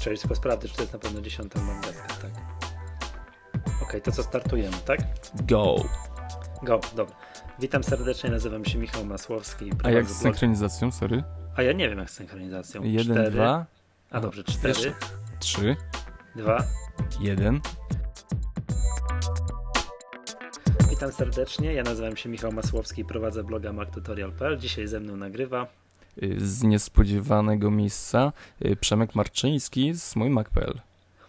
Czyli tylko sprawdzę, czy to jest na pewno dziesiąta mandatka, tak. Okej, okay, to co startujemy, tak? Go. Go, dobra. Witam serdecznie, nazywam się Michał Masłowski. A jak z synchronizacją, sorry? A ja nie wiem jak z synchronizacją. Jeden, cztery. dwa. A dobrze, cztery. Jeszcze. Trzy. Dwa. Jeden. Witam serdecznie, ja nazywam się Michał Masłowski i prowadzę bloga mactutorial.pl. Dzisiaj ze mną nagrywa z niespodziewanego miejsca y, Przemek Marczyński z mój Mac.pl.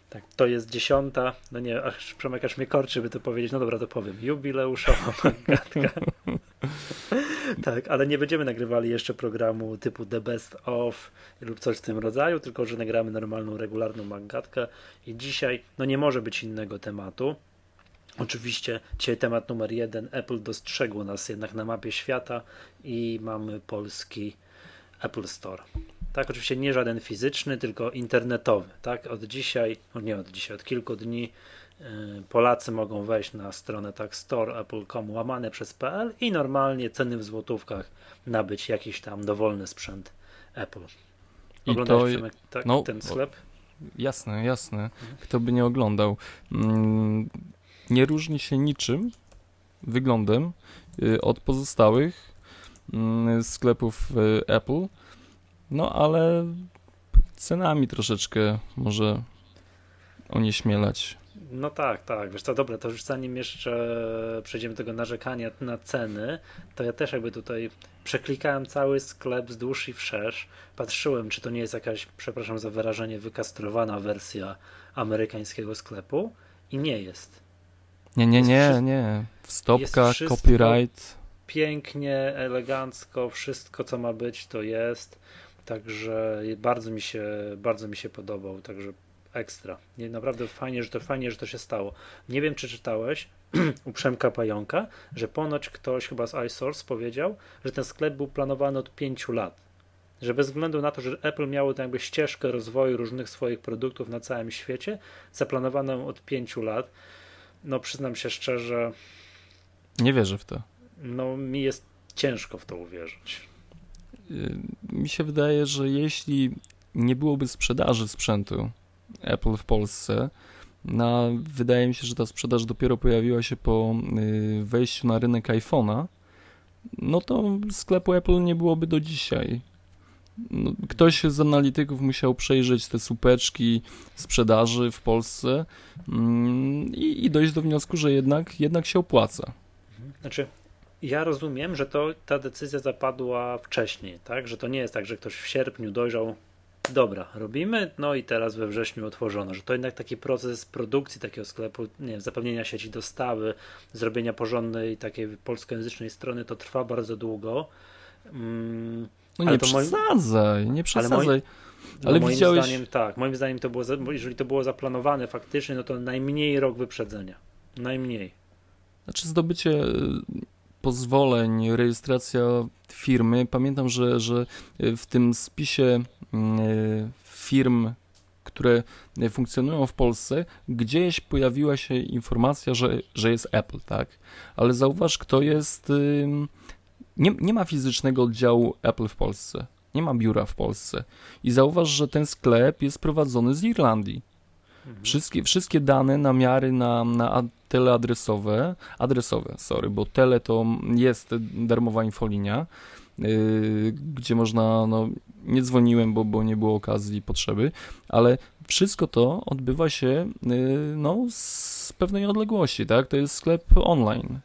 Tak, to jest dziesiąta, no nie, aż Przemek aż mnie korczy, by to powiedzieć, no dobra, to powiem, jubileuszowa magatka. tak, ale nie będziemy nagrywali jeszcze programu typu The Best of lub coś w tym rodzaju, tylko że nagramy normalną, regularną magatkę i dzisiaj, no nie może być innego tematu. Oczywiście dzisiaj temat numer jeden, Apple dostrzegło nas jednak na mapie świata i mamy polski Apple Store. Tak, oczywiście nie żaden fizyczny, tylko internetowy. Tak, od dzisiaj, no nie od dzisiaj, od kilku dni yy, Polacy mogą wejść na stronę tak store.apple.com łamane przez PL i normalnie ceny w złotówkach nabyć jakiś tam dowolny sprzęt Apple. Oglądasz to, tak, no, ten sklep? Jasne, jasne. Kto by nie oglądał. Mm, nie różni się niczym wyglądem y, od pozostałych sklepów y, Apple. No ale cenami troszeczkę może onieśmielać. No tak, tak. Wiesz co, dobra, to już zanim jeszcze przejdziemy do tego narzekania na ceny, to ja też jakby tutaj przeklikałem cały sklep wzdłuż i wszerz. Patrzyłem, czy to nie jest jakaś, przepraszam za wyrażenie, wykastrowana wersja amerykańskiego sklepu i nie jest. Nie, nie, nie, nie. Stopka, copyright pięknie, elegancko, wszystko co ma być to jest. Także bardzo mi się, bardzo mi się podobał, także ekstra. Nie, naprawdę fajnie, że to fajnie, że to się stało. Nie wiem, czy czytałeś u Przemka Pająka, że ponoć ktoś chyba z iSource powiedział, że ten sklep był planowany od pięciu lat. Że bez względu na to, że Apple miało tę jakby ścieżkę rozwoju różnych swoich produktów na całym świecie, zaplanowaną od pięciu lat, no przyznam się szczerze. Nie wierzę w to no mi jest ciężko w to uwierzyć. Y, mi się wydaje, że jeśli nie byłoby sprzedaży sprzętu Apple w Polsce, no, wydaje mi się, że ta sprzedaż dopiero pojawiła się po y, wejściu na rynek iPhone'a, no to sklepu Apple nie byłoby do dzisiaj. No, ktoś z analityków musiał przejrzeć te supeczki sprzedaży w Polsce mm, i, i dojść do wniosku, że jednak, jednak się opłaca. Znaczy, ja rozumiem, że to ta decyzja zapadła wcześniej, tak? Że to nie jest tak, że ktoś w sierpniu dojrzał, dobra, robimy, no i teraz we wrześniu otworzono, że to jednak taki proces produkcji takiego sklepu, nie wiem, zapewnienia sieci dostawy, zrobienia porządnej takiej polskojęzycznej strony, to trwa bardzo długo. Mm, no nie przesadzaj, moim... nie przesadzaj. Ale, no ale moim widziałeś... zdaniem tak, moim zdaniem to było, jeżeli to było zaplanowane faktycznie, no to najmniej rok wyprzedzenia. Najmniej. Znaczy zdobycie pozwoleń, rejestracja firmy. Pamiętam, że, że w tym spisie mm, firm, które funkcjonują w Polsce, gdzieś pojawiła się informacja, że, że jest Apple, tak? Ale zauważ, kto jest. Nie, nie ma fizycznego oddziału Apple w Polsce. Nie ma biura w Polsce. I zauważ, że ten sklep jest prowadzony z Irlandii. Wszystkie, wszystkie dane, namiary na, na teleadresowe, adresowe, sorry, bo tele to jest darmowa infolinia, yy, gdzie można, no nie dzwoniłem, bo, bo nie było okazji potrzeby, ale wszystko to odbywa się yy, no, z pewnej odległości, tak? To jest sklep online.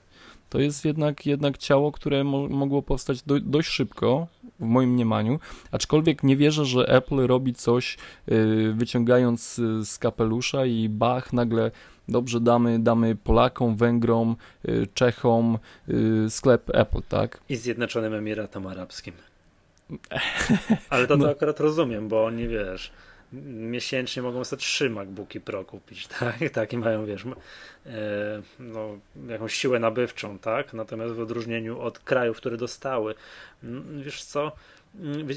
To jest jednak, jednak ciało, które mo mogło powstać do, dość szybko, w moim mniemaniu, aczkolwiek nie wierzę, że Apple robi coś yy, wyciągając y, z kapelusza i bach, nagle dobrze damy, damy Polakom, Węgrom, yy, Czechom sklep Apple, tak? I Zjednoczonym Emiratom Arabskim. Ale to, to no. akurat rozumiem, bo oni, wiesz, miesięcznie mogą sobie trzy MacBooki Pro kupić, tak? tak I mają, wiesz, e, no, jakąś siłę nabywczą, tak? Natomiast w odróżnieniu od krajów, które dostały, wiesz co,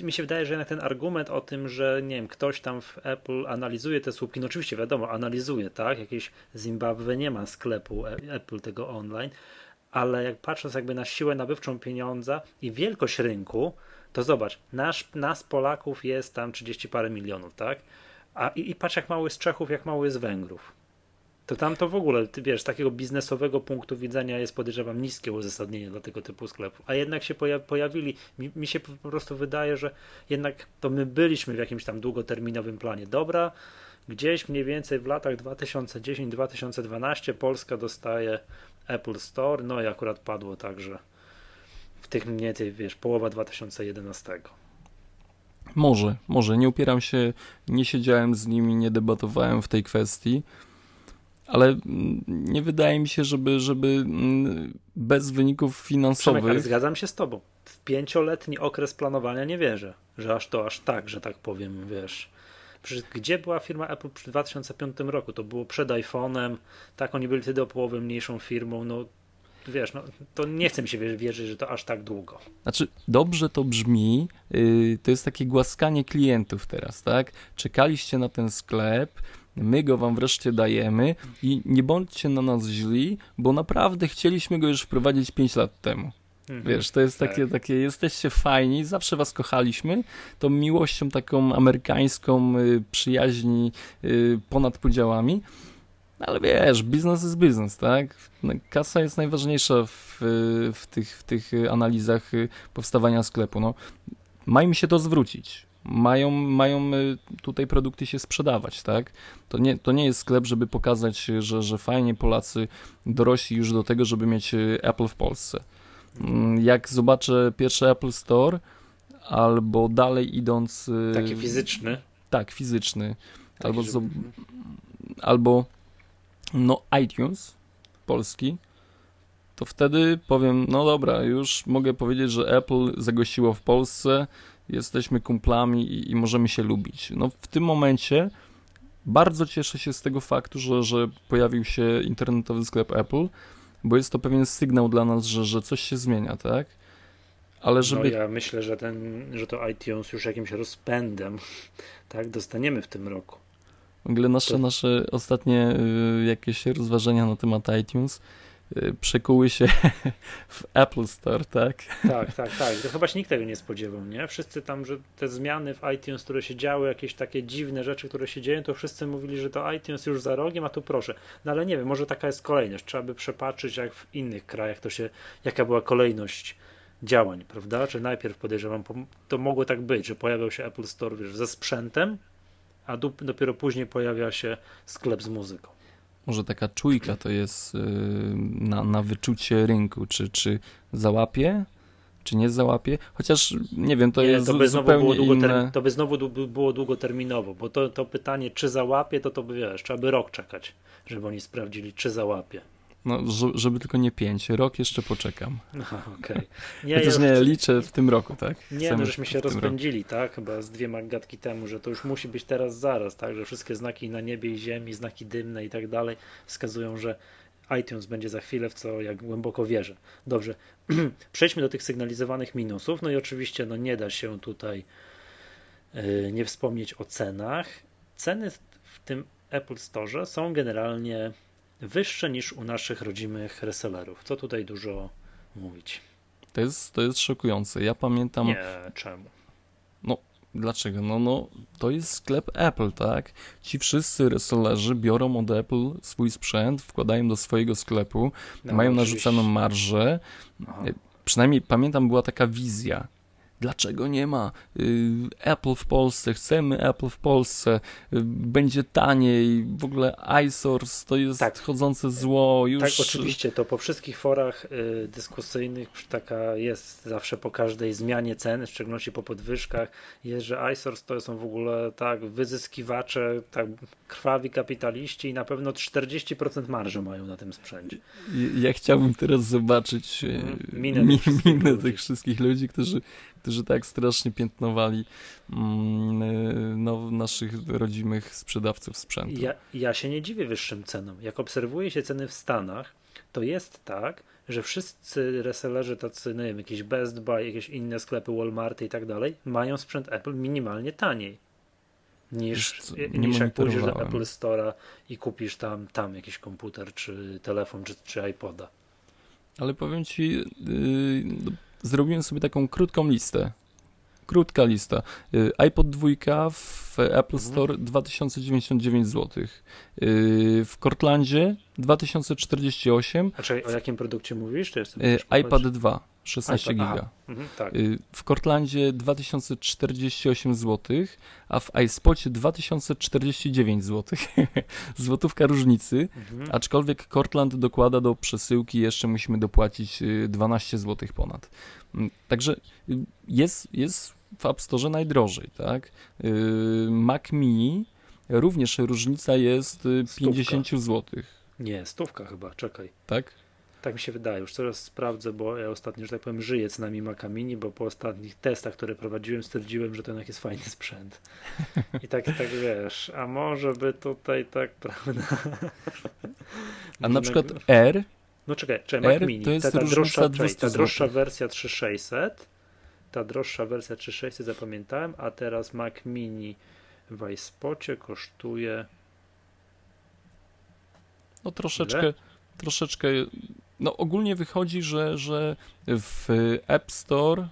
mi się wydaje, że jednak ten argument o tym, że nie wiem, ktoś tam w Apple analizuje te słupki, no oczywiście wiadomo, analizuje, tak? Jakieś Zimbabwe nie ma sklepu e, Apple tego online, ale jak patrząc jakby na siłę nabywczą pieniądza i wielkość rynku, to zobacz, nasz, nas Polaków jest tam 30 parę milionów, tak? A i, i patrz jak mało jest Czechów, jak mało jest Węgrów. To tam to w ogóle, ty wiesz, takiego biznesowego punktu widzenia jest podejrzewam niskie uzasadnienie dla tego typu sklepów. A jednak się pojawili, mi, mi się po prostu wydaje, że jednak to my byliśmy w jakimś tam długoterminowym planie. Dobra, gdzieś mniej więcej w latach 2010-2012 Polska dostaje Apple Store, no i akurat padło tak, że w tych mniej więcej, wiesz, połowa 2011. Może, może. Nie upieram się, nie siedziałem z nimi, nie debatowałem w tej kwestii, ale mm, nie wydaje mi się, żeby, żeby mm, bez wyników finansowych. Przemek, zgadzam się z tobą. W pięcioletni okres planowania nie wierzę, że aż to aż tak, że tak powiem, wiesz. Przecież gdzie była firma Apple w 2005 roku? To było przed iPhone'em, tak, oni byli wtedy o połowę mniejszą firmą, no wiesz, no, to nie chcę mi się wierzyć, że to aż tak długo. Znaczy, dobrze to brzmi, yy, to jest takie głaskanie klientów teraz, tak? Czekaliście na ten sklep, my go wam wreszcie dajemy i nie bądźcie na nas źli, bo naprawdę chcieliśmy go już wprowadzić 5 lat temu. Mhm. Wiesz, to jest takie, tak. takie, jesteście fajni, zawsze was kochaliśmy, tą miłością taką amerykańską, y, przyjaźni y, ponad podziałami, ale wiesz, biznes jest biznes, tak? No, kasa jest najważniejsza w, w, tych, w tych analizach y, powstawania sklepu. No, ma im się to zwrócić. Mają, mają tutaj produkty się sprzedawać, tak? To nie, to nie jest sklep, żeby pokazać, że, że fajnie Polacy dorośli już do tego, żeby mieć Apple w Polsce. Mm, jak zobaczę pierwszy Apple Store, albo dalej idąc. Y, Taki fizyczny. Tak, fizyczny. Taki, albo, żeby... albo no iTunes polski, to wtedy powiem, no dobra, już mogę powiedzieć, że Apple zagościło w Polsce, jesteśmy kumplami i, i możemy się lubić. No w tym momencie bardzo cieszę się z tego faktu, że, że pojawił się internetowy sklep Apple, bo jest to pewien sygnał dla nas, że, że coś się zmienia, tak? Ale żeby... No ja myślę, że, ten, że to iTunes już jakimś rozpędem tak dostaniemy w tym roku. W ogóle nasze, to... nasze ostatnie y, jakieś rozważania na temat iTunes Y, przekuły się w Apple Store, tak? Tak, tak, tak. To chyba się nikt tego nie spodziewał, nie? Wszyscy tam, że te zmiany w iTunes, które się działy, jakieś takie dziwne rzeczy, które się dzieją, to wszyscy mówili, że to iTunes już za rogiem, a tu proszę. No ale nie wiem, może taka jest kolejność. Trzeba by przepatrzyć, jak w innych krajach to się, jaka była kolejność działań, prawda? Czy najpierw podejrzewam, to mogło tak być, że pojawiał się Apple Store wiesz, ze sprzętem, a dopiero później pojawia się sklep z muzyką. Może taka czujka to jest y, na, na wyczucie rynku, czy, czy załapie, czy nie załapie, chociaż nie wiem, to nie, jest to by zupełnie było inne. To by znowu było długoterminowo, bo to, to pytanie, czy załapie, to to by, wiesz, trzeba by rok czekać, żeby oni sprawdzili, czy załapie. No, żeby tylko nie pięć. Rok jeszcze poczekam. Aha, okej. Okay. Chociaż ja nie, liczę w tym roku, tak? Nie, no żeśmy się rozpędzili, roku. tak? Chyba z dwiema gadki temu, że to już musi być teraz zaraz, tak? Że wszystkie znaki na niebie i ziemi, znaki dymne i tak dalej wskazują, że iTunes będzie za chwilę, w co jak głęboko wierzę. Dobrze, przejdźmy do tych sygnalizowanych minusów. No i oczywiście no nie da się tutaj yy, nie wspomnieć o cenach. Ceny w tym Apple Store są generalnie wyższe niż u naszych rodzimych resellerów. Co tutaj dużo mówić? To jest, to jest szokujące. Ja pamiętam. Nie, czemu? No, dlaczego? No, no, to jest sklep Apple, tak? Ci wszyscy resellerzy biorą od Apple swój sprzęt, wkładają do swojego sklepu, no, mają narzucaną marżę. Aha. Przynajmniej pamiętam, była taka wizja dlaczego nie ma y, Apple w Polsce, chcemy Apple w Polsce, y, będzie taniej, w ogóle iSource to jest tak. chodzące zło. Już... Tak, oczywiście, to po wszystkich forach y, dyskusyjnych taka jest zawsze po każdej zmianie ceny, w szczególności po podwyżkach, jest, że iSource to są w ogóle tak wyzyskiwacze, tak krwawi kapitaliści i na pewno 40% marży mają na tym sprzęcie. Ja chciałbym teraz zobaczyć mhm. minę, mi, minę tych wszystkich ludzi, którzy którzy tak strasznie piętnowali mm, y, no, naszych rodzimych sprzedawców sprzętu. Ja, ja się nie dziwię wyższym cenom. Jak obserwuje się ceny w Stanach, to jest tak, że wszyscy resellerzy tacy, no nie wiem, jakieś Best Buy, jakieś inne sklepy, Walmarty i tak dalej, mają sprzęt Apple minimalnie taniej niż, niż jak pójdziesz do Apple Store'a i kupisz tam, tam jakiś komputer, czy telefon, czy, czy iPoda. Ale powiem ci, yy, zrobiłem sobie taką krótką listę krótka lista. Y, iPod 2 w Apple Store mhm. 2099 zł. W Cortlandzie 2048. A czyli o jakim produkcie mówisz? Czy iPad 2. 16 giga. Mhm, tak. W Cortlandzie 2048 zł, a w iSpocie 2049 zł. Złotówka różnicy, mhm. aczkolwiek Cortland dokłada do przesyłki jeszcze musimy dopłacić 12 zł ponad. Mm, także y, jest, jest w App Store najdrożej, tak? Y, Mac Mini również różnica jest 50 y, zł. Nie, stówka chyba, czekaj. Tak? Tak mi się wydaje, już coraz sprawdzę, bo ja ostatnio, że tak powiem, żyję z nami Maca Mini, bo po ostatnich testach, które prowadziłem, stwierdziłem, że to jednak jest fajny sprzęt. I tak, tak wiesz, a może by tutaj tak, prawda? A na przykład R no czekaj, czekaj R Mac Mini, to jest ta, ta, droższa, ta droższa wersja 3600, ta droższa wersja 3600 zapamiętałem, a teraz Mac Mini w iSpocie kosztuje no troszeczkę, Ile? troszeczkę, no ogólnie wychodzi, że, że w App Store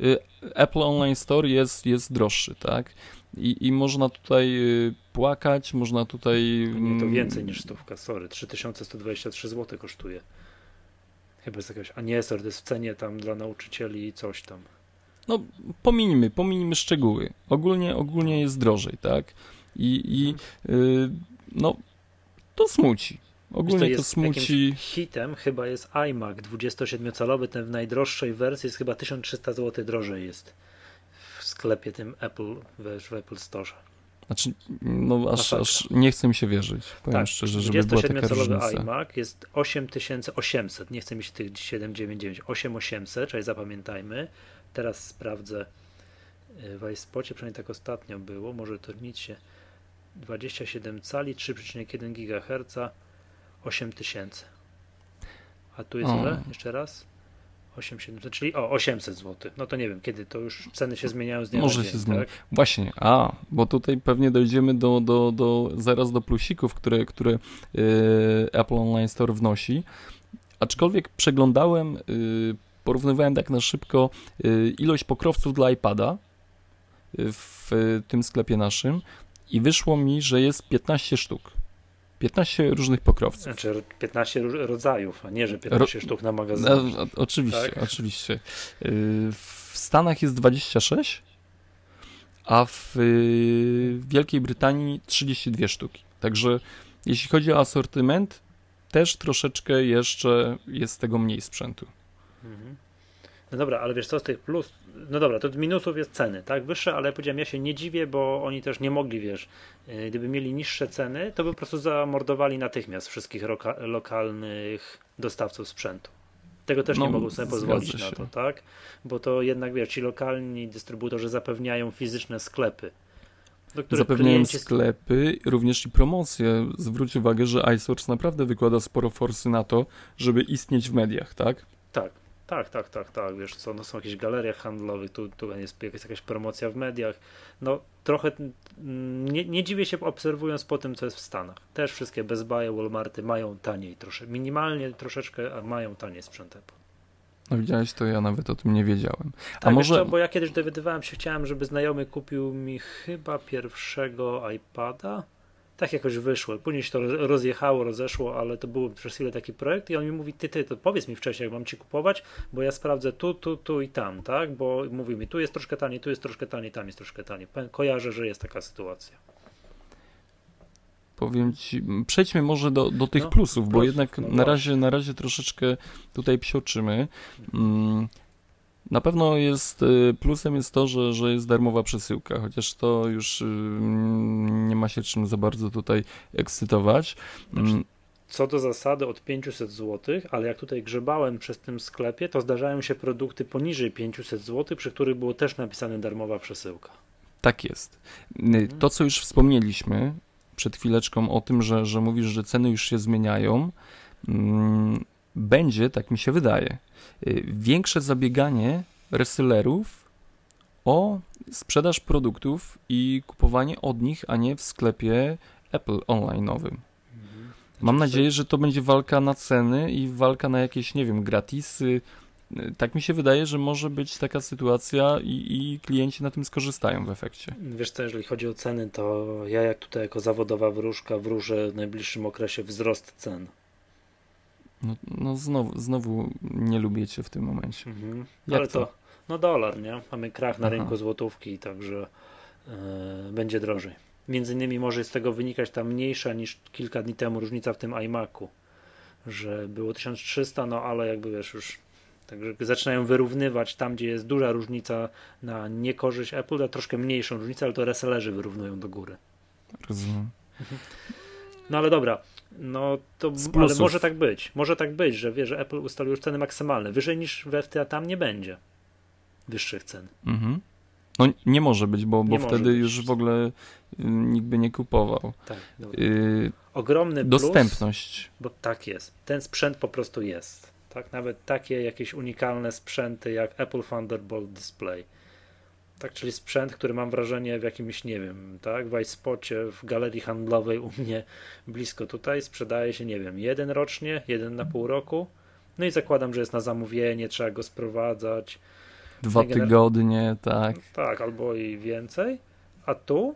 y, Apple Online Store jest, jest droższy, tak? I, I można tutaj y, płakać, można tutaj. Nie, to mm, więcej niż stówka, sorry. 3123 zł kosztuje. Chyba jest jakaś. A nie, sorry, to jest w cenie tam dla nauczycieli i coś tam. No, pominimy, pominimy szczegóły. Ogólnie, ogólnie jest drożej, tak? I, i yy, no, to smuci. Ogólnie to, to smuci. Hitem chyba jest iMac 27-calowy, ten w najdroższej wersji jest chyba 1300 zł drożej jest w sklepie tym Apple, wiesz, w Apple Store. Znaczy, no aż, aż nie chcę mi się wierzyć, powiem tak, szczerze, żeby była taka różnica. iMac jest 8800, nie chcę mi się tych 799, 8800, czyli zapamiętajmy. Teraz sprawdzę y, w iSpocie, przynajmniej tak ostatnio było, może to nic się 27 cali, 3,1 GHz, 8000. A tu jest o. ile? Jeszcze raz? 8700, czyli o 800 zł. No to nie wiem, kiedy to już ceny się zmieniają z dnia Może się zmieni. Tak? Właśnie, a, bo tutaj pewnie dojdziemy do, do, do zaraz do plusików, które, które yy, Apple Online Store wnosi. Aczkolwiek przeglądałem, yy, porównywałem tak na szybko yy, ilość pokrowców dla iPada w tym sklepie naszym i wyszło mi, że jest 15 sztuk. 15 różnych pokrowców. Znaczy 15 rodzajów, a nie, że 15 Ro... sztuk na magazynie. No, oczywiście, tak? oczywiście. Y, w Stanach jest 26, a w y, Wielkiej Brytanii 32 sztuki. Także jeśli chodzi o asortyment, też troszeczkę jeszcze jest tego mniej sprzętu. Mhm. No dobra, ale wiesz co z tych plus, no dobra, to z minusów jest ceny, tak, wyższe, ale powiedziałem, ja się nie dziwię, bo oni też nie mogli, wiesz, y, gdyby mieli niższe ceny, to by po prostu zamordowali natychmiast wszystkich lokalnych dostawców sprzętu. Tego też no, nie mogą sobie pozwolić na to, tak, bo to jednak, wiesz, ci lokalni dystrybutorzy zapewniają fizyczne sklepy, Zapewniają klienci... sklepy, również i promocje. Zwróć uwagę, że iSource naprawdę wykłada sporo forsy na to, żeby istnieć w mediach, tak? Tak, tak, tak, tak, tak, wiesz co, no są jakieś galerie handlowe, tu, tu jest jakaś, promocja w mediach, no trochę nie, nie dziwię się obserwując po tym, co jest w Stanach. Też wszystkie Best Buy, Walmarty mają taniej troszeczkę, minimalnie troszeczkę, a mają taniej sprzęt Apple. No widziałeś to, ja nawet o tym nie wiedziałem. A tak, może... Co, bo ja kiedyś dowiadywałem się, chciałem, żeby znajomy kupił mi chyba pierwszego iPada, tak jakoś wyszło. Później się to rozjechało, rozeszło, ale to był przez chwilę taki projekt i on mi mówi, ty, ty, to powiedz mi wcześniej, jak mam ci kupować, bo ja sprawdzę tu, tu, tu i tam, tak? Bo mówi mi, tu jest troszkę taniej, tu jest troszkę taniej, tam jest troszkę taniej. Kojarzę, że jest taka sytuacja. Powiem ci, przejdźmy może do, do tych no, plusów, plus, bo jednak no na, razie, na razie troszeczkę tutaj psioczymy. Mm, na pewno jest y, plusem jest to, że, że jest darmowa przesyłka, chociaż to już y, nie ma się czym za bardzo tutaj ekscytować. Znaczy, mm. co do zasady od 500 zł, ale jak tutaj grzebałem przez tym sklepie, to zdarzają się produkty poniżej 500 zł, przy których było też napisane darmowa przesyłka. Tak jest. Y, mhm. To, co już wspomnieliśmy przed chwileczką o tym, że, że mówisz, że ceny już się zmieniają, mm, będzie, tak mi się wydaje, większe zabieganie resellerów o sprzedaż produktów i kupowanie od nich, a nie w sklepie Apple online'owym. Mhm. Mam nadzieję, że to będzie walka na ceny i walka na jakieś, nie wiem, gratisy, tak mi się wydaje, że może być taka sytuacja i, i klienci na tym skorzystają w efekcie. Wiesz co, jeżeli chodzi o ceny, to ja jak tutaj jako zawodowa wróżka wróżę w najbliższym okresie wzrost cen. No, no znowu, znowu nie lubię cię w tym momencie. Mhm. Ale to? to? no dolar, nie? Mamy krach na Aha. rynku złotówki, także yy, będzie drożej. Między innymi może z tego wynikać ta mniejsza niż kilka dni temu różnica w tym iMacu, że było 1300, no ale jakby wiesz już Także zaczynają wyrównywać tam, gdzie jest duża różnica na niekorzyść Apple, to troszkę mniejszą różnicę, ale to resellerzy wyrównują do góry. Rozumiem. No ale dobra, no to ale może tak być. Może tak być, że wie, że Apple ustalił już ceny maksymalne. Wyżej niż w FTA tam nie będzie wyższych cen. Mhm. No nie może być, bo, bo wtedy już w ogóle y, nikt by nie kupował. Tak, y Ogromny dostępność. Plus, bo tak jest. Ten sprzęt po prostu jest. Tak, nawet takie jakieś unikalne sprzęty jak Apple Thunderbolt Display. Tak, czyli sprzęt, który mam wrażenie w jakimś, nie wiem, tak, w iSpocie, w galerii handlowej u mnie blisko tutaj sprzedaje się, nie wiem, jeden rocznie, jeden na pół roku. No i zakładam, że jest na zamówienie, trzeba go sprowadzać. Dwa tygodnie, tak. Tak, albo i więcej. A tu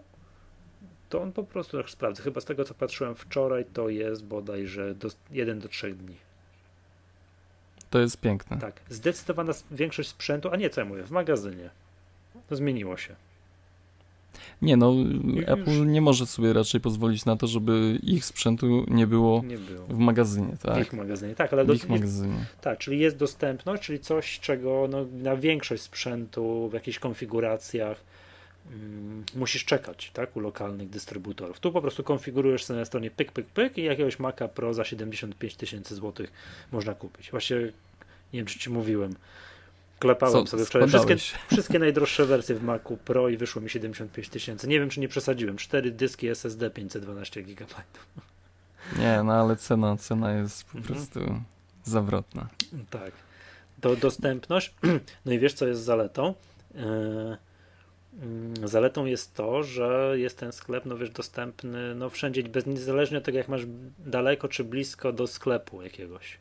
to on po prostu, jak sprawdzę, chyba z tego co patrzyłem wczoraj, to jest bodajże do, jeden do trzech dni. To jest piękne. Tak, zdecydowana większość sprzętu, a nie co ja mówię, w magazynie. To zmieniło się. Nie, no, Apple nie może sobie raczej pozwolić na to, żeby ich sprzętu nie było, nie było. w magazynie, tak? W ich magazynie, tak, ale do, ich magazynie. Tak, czyli jest dostępność, czyli coś, czego no, na większość sprzętu w jakichś konfiguracjach um, musisz czekać, tak, u lokalnych dystrybutorów. Tu po prostu konfigurujesz sobie na stronie pyk, pyk, pyk i jakiegoś Maca Pro za 75 tysięcy złotych można kupić. Właśnie, nie wiem, czy ci mówiłem, Klepałem sobie wczoraj wszystkie, wszystkie najdroższe wersje w Macu Pro i wyszło mi 75 tysięcy. Nie wiem, czy nie przesadziłem. Cztery dyski SSD 512 GB. Nie, no ale cena, cena jest po mhm. prostu zawrotna. Tak. Do, dostępność. No i wiesz, co jest zaletą? Yy, zaletą jest to, że jest ten sklep, no wiesz, dostępny no wszędzie, bez niezależnie od tego, jak masz daleko czy blisko do sklepu jakiegoś.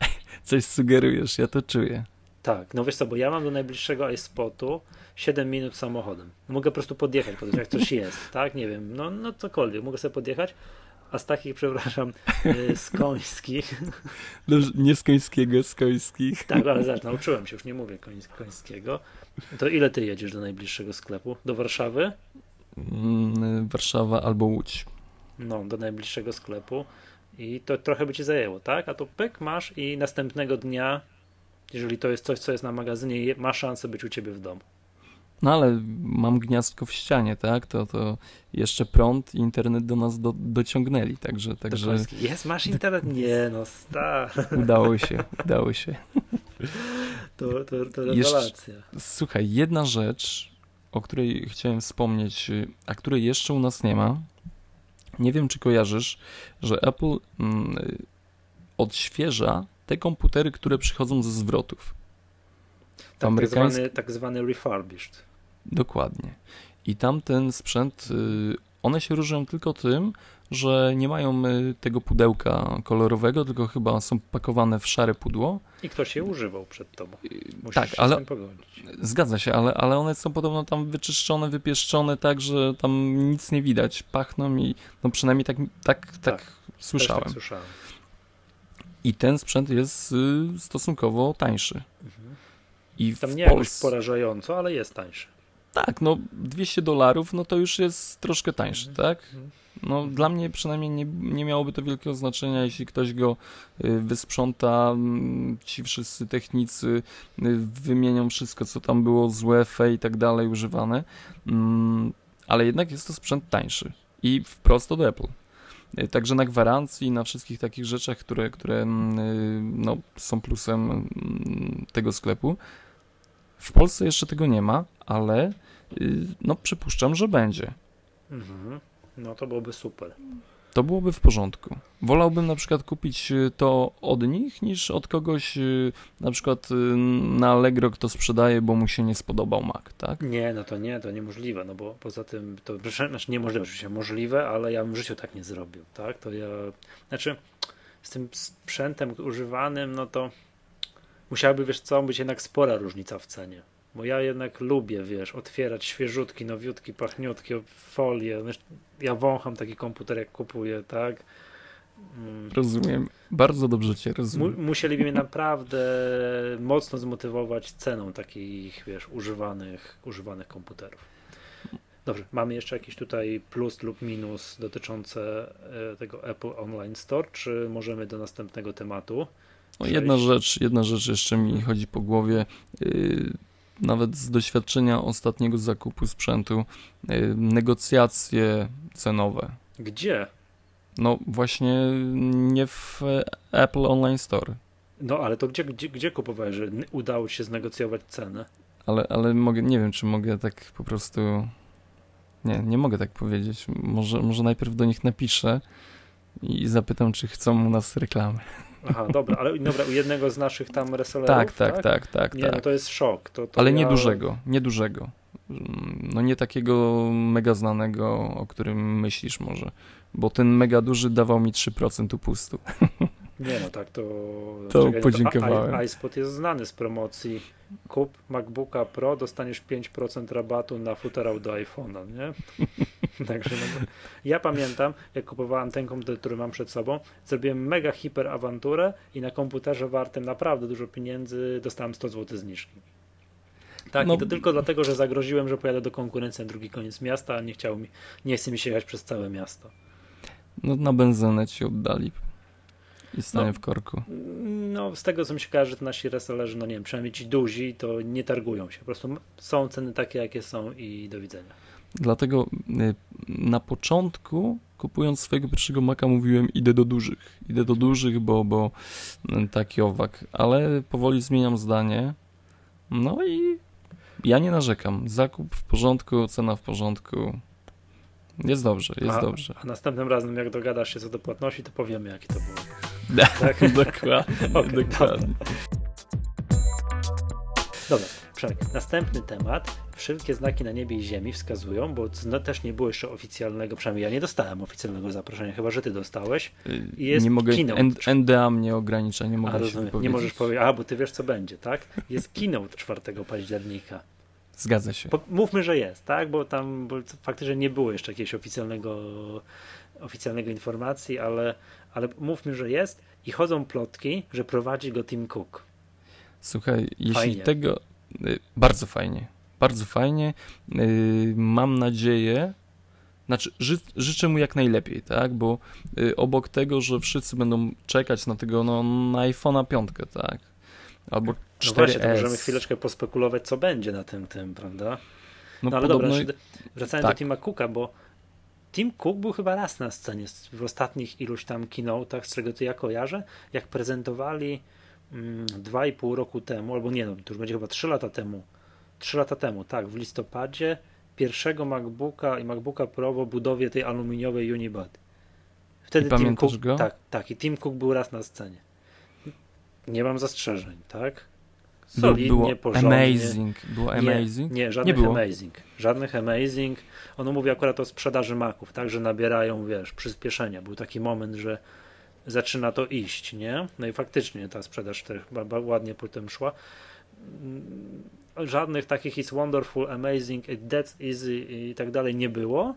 Coś sugerujesz, ja to czuję. Tak, no wiesz co, bo ja mam do najbliższego iSpotu 7 minut samochodem. Mogę po prostu podjechać, podjechać jak coś jest, tak? Nie wiem, no, no cokolwiek, mogę sobie podjechać. A z takich, przepraszam, y, z końskich. Dobrze, nie z końskiego, z końskich. Tak, ale zaraz, nauczyłem się, już nie mówię koń, końskiego. To ile ty jedziesz do najbliższego sklepu? Do Warszawy? Mm, Warszawa albo Łódź. No, do najbliższego sklepu. I to trochę by ci zajęło, tak? A to pyk masz i następnego dnia jeżeli to jest coś, co jest na magazynie, ma szansę być u ciebie w domu. No ale mam gniazdko w ścianie, tak? To, to jeszcze prąd i internet do nas do, dociągnęli, także... także... Jest, masz internet? Nie, no star. Udało się, udało się. To, to, to rewelacja. słuchaj, jedna rzecz, o której chciałem wspomnieć, a której jeszcze u nas nie ma. Nie wiem, czy kojarzysz, że Apple mm, odświeża te komputery, które przychodzą ze zwrotów. Tak, amerykańsk... tak, zwany, tak zwany refurbished. Dokładnie. I tamten sprzęt, y, one się różnią tylko tym, że nie mają y, tego pudełka kolorowego, tylko chyba są pakowane w szare pudło. I ktoś je używał przed tobą. Y, Musisz tak, ale zgadza się, ale, ale one są podobno tam wyczyszczone, wypieszczone tak, że tam nic nie widać. Pachną i no przynajmniej tak, tak, tak, tak słyszałem. Tak słyszałem. I ten sprzęt jest y, stosunkowo tańszy. Mhm. I Tam nie Pols... porażająco, ale jest tańszy. Tak, no 200 dolarów, no to już jest troszkę tańszy, mhm. tak? Mhm. No dla mnie przynajmniej nie, nie miałoby to wielkiego znaczenia, jeśli ktoś go y, wysprząta, mm, ci wszyscy technicy y, wymienią wszystko, co tam było złe, fe i tak dalej używane, mm, ale jednak jest to sprzęt tańszy i wprost od Apple. Także na gwarancji, na wszystkich takich rzeczach, które, które mm, y, no, są plusem mm, tego sklepu. W Polsce jeszcze tego nie ma, ale y, no, przypuszczam, że będzie. Mhm. No to byłoby super to byłoby w porządku. Wolałbym na przykład kupić y, to od nich, niż od kogoś y, na przykład y, na Allegro, kto sprzedaje, bo mu się nie spodobał Mac, tak? Nie, no to nie, to niemożliwe, no bo poza tym, to znaczy niemożliwe, oczywiście możliwe, ale ja bym w życiu tak nie zrobił, tak? To ja, znaczy z tym sprzętem używanym, no to musiałaby, wiesz co, być jednak spora różnica w cenie. Bo ja jednak lubię, wiesz, otwierać świeżutki, nowiutki, pachniutki, folię. Ja wącham taki komputer, jak kupuję, tak? Mm. Rozumiem. Bardzo dobrze cię rozumiem. Mu musieliby mnie naprawdę mocno zmotywować ceną takich, wiesz, używanych, używanych komputerów. Dobrze, mamy jeszcze jakiś tutaj plus lub minus dotyczące e, tego Apple Online Store, czy możemy do następnego tematu? No, jedna rzecz, jedna rzecz jeszcze mi chodzi po głowie. Yy, nawet z doświadczenia ostatniego zakupu sprzętu, yy, negocjacje cenowe. Gdzie? No właśnie nie w Apple Online Store. No ale to gdzie, gdzie, gdzie kupowałeś, że udało ci się znegocjować cenę? Ale, ale mogę, nie wiem, czy mogę tak po prostu. Nie, nie mogę tak powiedzieć. Może, może najpierw do nich napiszę i zapytam, czy chcą u nas reklamy. Aha, dobra, ale dobra, u jednego z naszych tam resellerów, tak, tak, tak, tak, tak. Nie, no tak. to jest szok. To, to ale ja... niedużego, niedużego. No nie takiego mega znanego, o którym myślisz może bo ten mega duży dawał mi 3% upustu. Nie no, tak to... To Czekaj, podziękowałem. To iSpot jest znany z promocji. Kup MacBooka Pro, dostaniesz 5% rabatu na futerał do iPhone'a, nie? Także no, ja pamiętam, jak kupowałem ten komputer, który mam przed sobą, zrobiłem mega hiper awanturę i na komputerze wartym naprawdę dużo pieniędzy dostałem 100 zł zniżki. Tak, no, i to tylko dlatego, że zagroziłem, że pojadę do konkurencji na drugi koniec miasta, a nie chciał mi, nie chce mi się jechać przez całe miasto. No na benzynę ci oddali i stanie no, w korku. No z tego co mi się kojarzy, to nasi resellerzy, no nie wiem, przynajmniej ci duzi, to nie targują się. Po prostu są ceny takie, jakie są i do widzenia. Dlatego y, na początku, kupując swojego pierwszego maka, mówiłem idę do dużych. Idę do dużych, bo, bo y, taki owak. Ale powoli zmieniam zdanie. No i ja nie narzekam. Zakup w porządku, cena w porządku. Jest dobrze, jest a, dobrze. A następnym razem, jak dogadasz się co do płatności, to powiemy, jaki to było. Tak? dokładnie. okay, dokładnie. Dobra, Przemek, następny temat. Wszystkie znaki na niebie i ziemi wskazują, bo no, też nie było jeszcze oficjalnego, przynajmniej ja nie dostałem oficjalnego zaproszenia, chyba że ty dostałeś. Y, jest nie mogę, keynote. NDA mnie ogranicza, nie mogę a, rozumiem, Nie możesz powiedzieć, a bo ty wiesz co będzie, tak? Jest keynote 4 października. Zgadza się. Mówmy, że jest, tak? Bo tam bo faktycznie nie było jeszcze jakiegoś oficjalnego, oficjalnego informacji, ale, ale mówmy, że jest i chodzą plotki, że prowadzi go Tim Cook. Słuchaj, jeśli fajnie. tego. Y, bardzo fajnie. Bardzo fajnie. Y, mam nadzieję, znaczy, ży, życzę mu jak najlepiej, tak? Bo y, obok tego, że wszyscy będą czekać na tego, no, na iPhone'a 5, tak? Albo 4S. No właśnie, to możemy chwileczkę pospekulować, co będzie na tym, tym prawda? No, no ale podobno... dobra, wracając tak. do Tima Cooka, bo Tim Cook był chyba raz na scenie w ostatnich iluś tam keynote'ach, z czego to ja kojarzę, jak prezentowali mm, dwa i pół roku temu, albo nie, no, to już będzie chyba trzy lata temu, trzy lata temu, tak, w listopadzie pierwszego MacBooka i MacBooka Pro w budowie tej aluminiowej Unibody. Wtedy I Tim Cook, go? tak, tak, i Tim Cook był raz na scenie. Nie mam zastrzeżeń, tak? Solidnie, było porządnie. Amazing. Było amazing? Nie, nie żadnych nie amazing. Żadnych amazing. Ono mówi akurat o sprzedaży maków, tak, że nabierają, wiesz, przyspieszenia. Był taki moment, że zaczyna to iść, nie? No i faktycznie ta sprzedaż też ładnie potem szła. Żadnych takich is wonderful, amazing, that's easy i tak dalej nie było,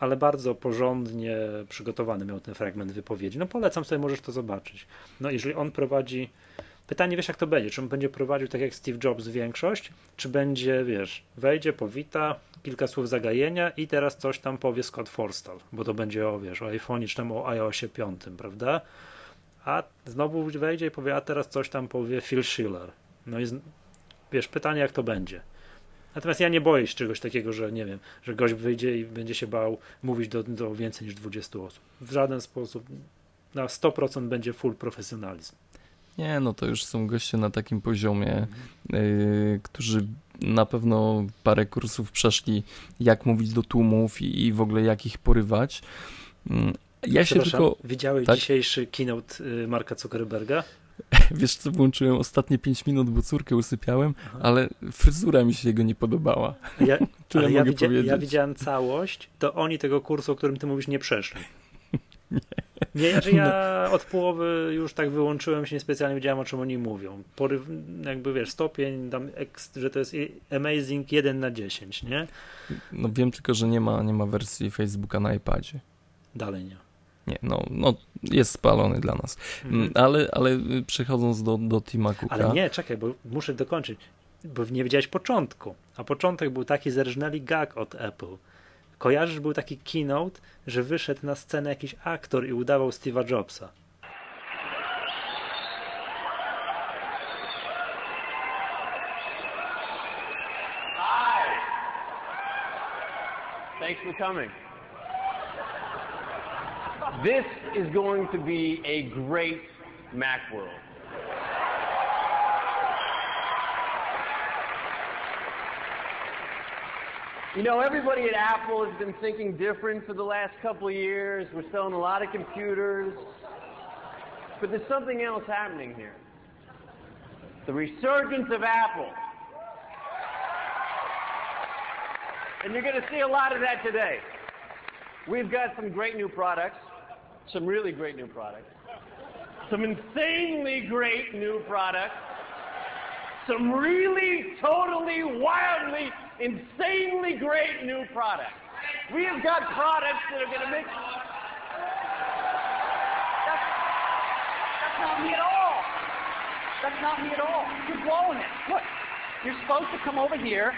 ale bardzo porządnie przygotowany miał ten fragment wypowiedzi. No polecam sobie, możesz to zobaczyć. No jeżeli on prowadzi Pytanie, wiesz jak to będzie, czy on będzie prowadził tak jak Steve Jobs większość, czy będzie, wiesz, wejdzie, powita, kilka słów zagajenia i teraz coś tam powie Scott Forstall, bo to będzie o, wiesz, o iPhone czy tam o iOSie 5, prawda? A znowu wejdzie i powie, a teraz coś tam powie Phil Schiller. No i wiesz, pytanie jak to będzie. Natomiast ja nie boję się czegoś takiego, że nie wiem, że gość wyjdzie i będzie się bał mówić do, do więcej niż 20 osób. W żaden sposób na 100% będzie full profesjonalizm. Nie, no to już są goście na takim poziomie, yy, którzy na pewno parę kursów przeszli, jak mówić do tłumów i, i w ogóle jak ich porywać. Yy, ja się tylko. Widziałeś tak? dzisiejszy keynote y, Marka Zuckerberga? Wiesz co, włączyłem ostatnie 5 minut, bo córkę usypiałem, Aha. ale fryzura mi się jego nie podobała. Ja, ale ja, widzia, ja widziałem całość, to oni tego kursu, o którym ty mówisz, nie przeszli. Nie. Znaczy ja no. od połowy już tak wyłączyłem się, niespecjalnie wiedziałem o czym oni mówią. Pory, jakby wiesz, stopień, tam, że to jest amazing 1 na 10, nie? No wiem tylko, że nie ma, nie ma wersji Facebooka na iPadzie. Dalej nie. Nie, no, no jest spalony dla nas. Mhm. Mm, ale, ale przechodząc do, do Tima Cooka... Ale nie, czekaj, bo muszę dokończyć, bo nie wiedziałeś początku. A początek był taki zerżnęli gag od Apple. Kojarzysz, był taki keynote, że wyszedł na scenę jakiś aktor i udawał Steve'a Jobsa. Thanks for coming. This is going to be a great Macworld. You know, everybody at Apple has been thinking different for the last couple of years. We're selling a lot of computers. But there's something else happening here. The resurgence of Apple. And you're going to see a lot of that today. We've got some great new products, some really great new products, some insanely great new products, some really totally wildly insanely great new products. We have got products that are going to make. That's, that's not me at all. That's not me at all. You're blowing it. Look, you're supposed to come over here,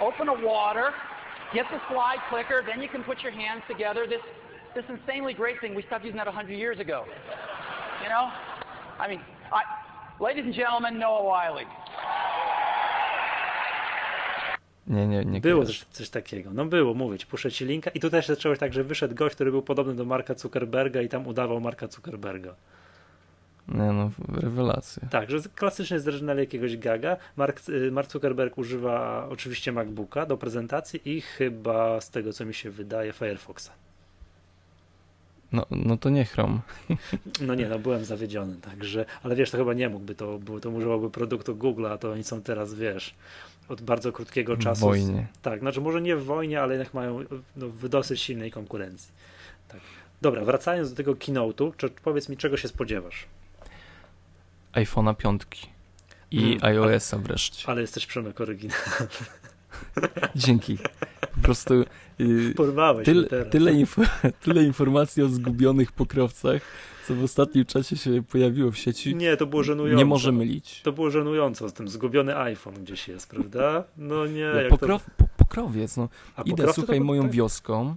open a water, get the slide clicker, then you can put your hands together. This, this insanely great thing, we stopped using that 100 years ago. You know? I mean, I, ladies and gentlemen, Noah Wiley. Nie, nie, nie. Było coś, coś, takiego. No było, mówić, puszczę ci linka. I tu też zaczęło tak, że wyszedł gość, który był podobny do Marka Zuckerberga i tam udawał Marka Zuckerberga. Nie no, rewelacja. Tak, że klasycznie zreżynali jakiegoś gaga. Mark, y, Mark Zuckerberg używa oczywiście MacBooka do prezentacji i chyba z tego co mi się wydaje Firefoxa. No, no to nie Chrome. No nie, no byłem zawiedziony, także, ale wiesz, to chyba nie mógłby, to, to używałoby produktu Google, a to oni są teraz, wiesz, od bardzo krótkiego czasu. W wojnie. Tak, znaczy może nie w wojnie, ale jednak mają no, w dosyć silnej konkurencji. Tak. Dobra, wracając do tego keynote'u, czy powiedz mi, czego się spodziewasz? iPhone'a 5 i hmm, iOS-a wreszcie. Ale jesteś Przemek oryginalny. Dzięki. Po prostu yy, Porwałeś tyle, tyle, tyle informacji o zgubionych pokrowcach co w ostatnim czasie się pojawiło w sieci. Nie, to było żenujące. Nie może mylić. To było żenujące z tym zgubiony iPhone gdzieś jest, prawda? No nie. Ja, pokrow, to... pokrowiec, no. A Idę, słuchaj, moją tak? wioską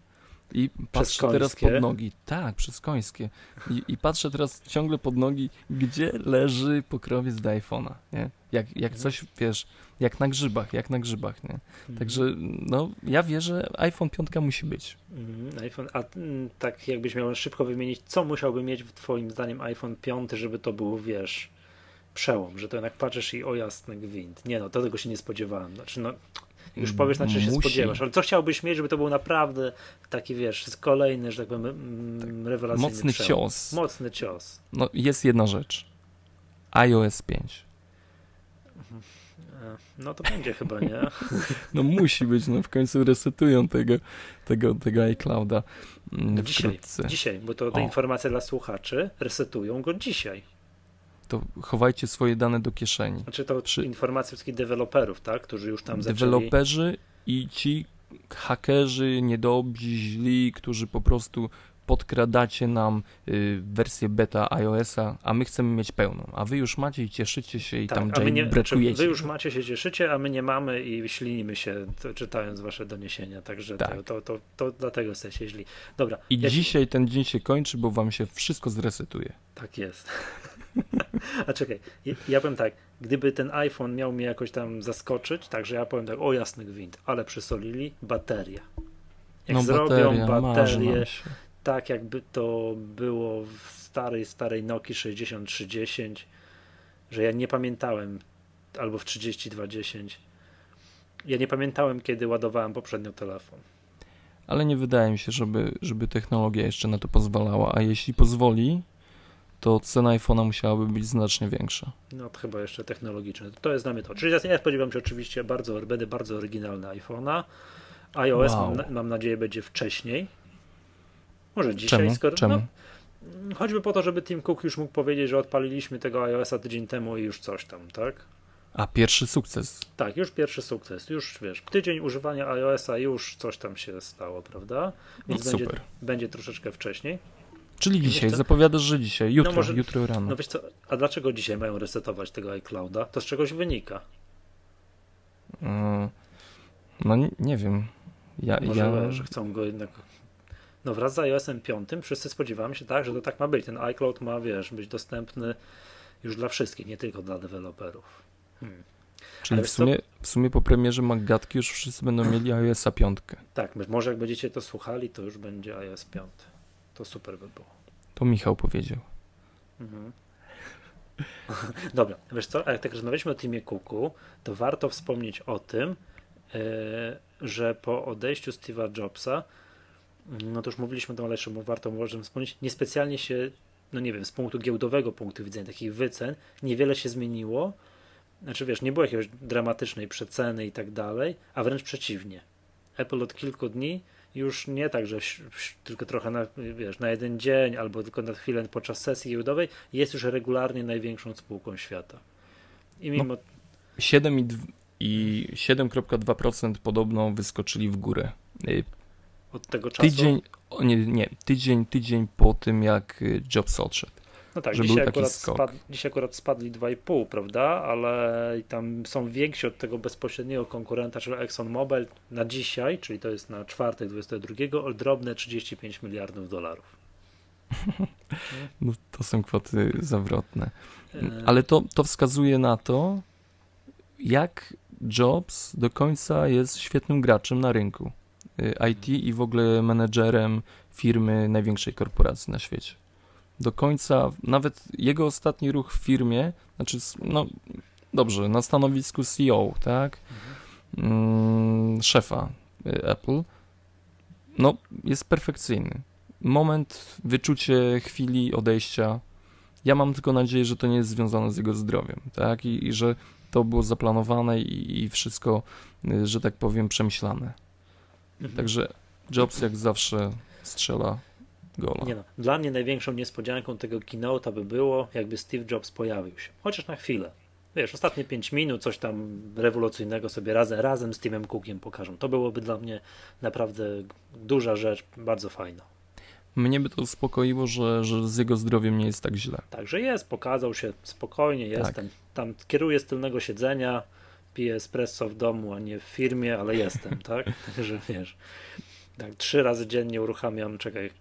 i patrzę teraz pod nogi. Tak, przez końskie. I, I, patrzę teraz ciągle pod nogi, gdzie leży pokrowiec do iPhone'a, nie? Jak, jak mhm. coś, wiesz, jak na grzybach, jak na grzybach, nie? Mhm. Także, no, ja wierzę, iPhone 5 musi być. Mhm, iPhone, a mm, tak jakbyś miał szybko wymienić, co musiałby mieć w twoim zdaniem iPhone 5, żeby to był, wiesz, przełom, że to jednak patrzysz i o jasny gwint. Nie no, to tego się nie spodziewałem. Znaczy, no, już powiesz, na czym się spodziewasz, ale co chciałbyś mieć, żeby to był naprawdę taki, wiesz, kolejny, że tak powiem, tak. rewelacyjny Mocny przełom. cios. Mocny cios. No, jest jedna rzecz. iOS 5. No to będzie chyba, nie? No musi być, no w końcu resetują tego, tego, tego iClouda mm, dzisiaj, dzisiaj, bo to, to informacja dla słuchaczy, resetują go dzisiaj. To chowajcie swoje dane do kieszeni. Znaczy to Przy... informacje wszystkich deweloperów, tak? Którzy już tam zaczęli... Deweloperzy i ci hakerzy, niedobrzy, źli, którzy po prostu podkradacie nam y, wersję beta iOS-a, a my chcemy mieć pełną, a wy już macie i cieszycie się i tak, tam jailbreakujecie. Wy już macie się cieszycie, a my nie mamy i ślinimy się to, czytając wasze doniesienia, także tak. to, to, to, to, dlatego jesteście źli. Dobra. I ja dzisiaj ten dzień się kończy, bo wam się wszystko zresetuje. Tak jest. a czekaj, ja, ja powiem tak, gdyby ten iPhone miał mnie jakoś tam zaskoczyć, także ja powiem tak, o jasny gwint, ale przysolili, bateria. Jak no, zrobią baterię, tak jakby to było w starej, starej Nokii 6310, że ja nie pamiętałem, albo w 3210. Ja nie pamiętałem, kiedy ładowałem poprzednio telefon. Ale nie wydaje mi się, żeby, żeby technologia jeszcze na to pozwalała, a jeśli pozwoli, to cena iPhone'a musiałaby być znacznie większa. No to chyba jeszcze technologiczne. To jest dla mnie to. Czyli ja spodziewam się oczywiście bardzo, będę bardzo oryginalny iPhone'a. iOS wow. mam, mam nadzieję będzie wcześniej, Może dzisiaj, Czemu? skoro. Czemu? No, choćby po to, żeby Tim Cook już mógł powiedzieć, że odpaliliśmy tego iOS-a tydzień temu i już coś tam, tak? A pierwszy sukces. Tak, już pierwszy sukces. Już wiesz, tydzień używania iOS-a, już coś tam się stało, prawda? Więc No, będzie, będzie troszeczkę wcześniej. Czyli dzisiaj, jeszcze- zapowiadasz, że dzisiaj, jutro, może- jutro rano. No wiesz co, a dlaczego dzisiaj mają resetować tego iClouda? To z czegoś wynika. Mm, No nie, wiem. Ja, Może, ja... że chcą go jednak. No wraz z iOS-em 5 wszyscy spodziewamy się tak, że to tak ma być. Ten iCloud ma, wiesz, być dostępny już dla wszystkich, nie tylko dla deweloperów. Hmm. Czyli w sumie, w sumie po premierze Maggatki już wszyscy będą mieli iOS-a piątkę. Tak, my- może jak będziecie to słuchali, to już będzie iOS 5. To super by było. To Michał powiedział. Mhm. Dobra, wiesz co, jak tak rozmawialiśmy o Timie Cooku, to warto wspomnieć o tym, e, że po odejściu Steve'a Jobsa, no to już mówiliśmy o tym, ale jeszcze mu warto może wspomnieć, niespecjalnie się, no nie wiem, z punktu giełdowego punktu widzenia, takich wycen, niewiele się zmieniło. Znaczy wiesz, nie było jakiejś dramatycznej przeceny i tak dalej, a wręcz przeciwnie. Apple od kilku dni już nie tak, że tylko trochę na, wiesz, na jeden dzień albo tylko na chwilę podczas sesji giełdowej jest już regularnie największą spółką świata. I mimo 7 i dw- i 7,2% podobno wyskoczyli w górę. Y, od tego czasu. Tydzień, o nie, nie, tydzień, tydzień po tym jak y, Jobs odszedł. No tak, że dzisiaj akurat, spad, dzisiaj akurat spadli 2,5, prawda? Ale tam są więksi od tego bezpośredniego konkurenta, czyli ExxonMobil na dzisiaj, czyli to jest na czwartek 22, o drobne 35 miliardów dolarów. No, to są kwoty zawrotne. Ale to, to wskazuje na to, jak Jobs do końca jest świetnym graczem na rynku y, IT i w ogóle menedżerem firmy największej korporacji na świecie. Do końca, nawet jego ostatni ruch w firmie, znaczy, no dobrze, na stanowisku CEO, tak, mm, szefa y, Apple, no jest perfekcyjny. Moment, wyczucie chwili odejścia ja mam tylko nadzieję, że to nie jest związane z jego zdrowiem, tak? I, i że to było zaplanowane i, i wszystko, y, że tak powiem, przemyślane. mhm. Także Jobs jak zawsze strzela gola. Nie no, dla mnie największą niespodzianką tego keynote'a by było, jakby Steve Jobs pojawił się. Chociaż na chwilę. Wiesz, ostatnie 5 minut, coś tam rewolucyjnego sobie razem, razem z Timem Cookiem pokażą. To byłoby dla mnie naprawdę duża rzecz, bardzo fajna. Mnie by to uspokoiło, że, że z jego zdrowiem nie jest tak źle. Także jest, pokazał się spokojnie, Tak. jestem. Tam kieruję z tylnego siedzenia, piję espresso w domu, a nie w firmie, ale jestem, tak? Także wiesz, tak, trzy razy dziennie uruchamiam, czekaj,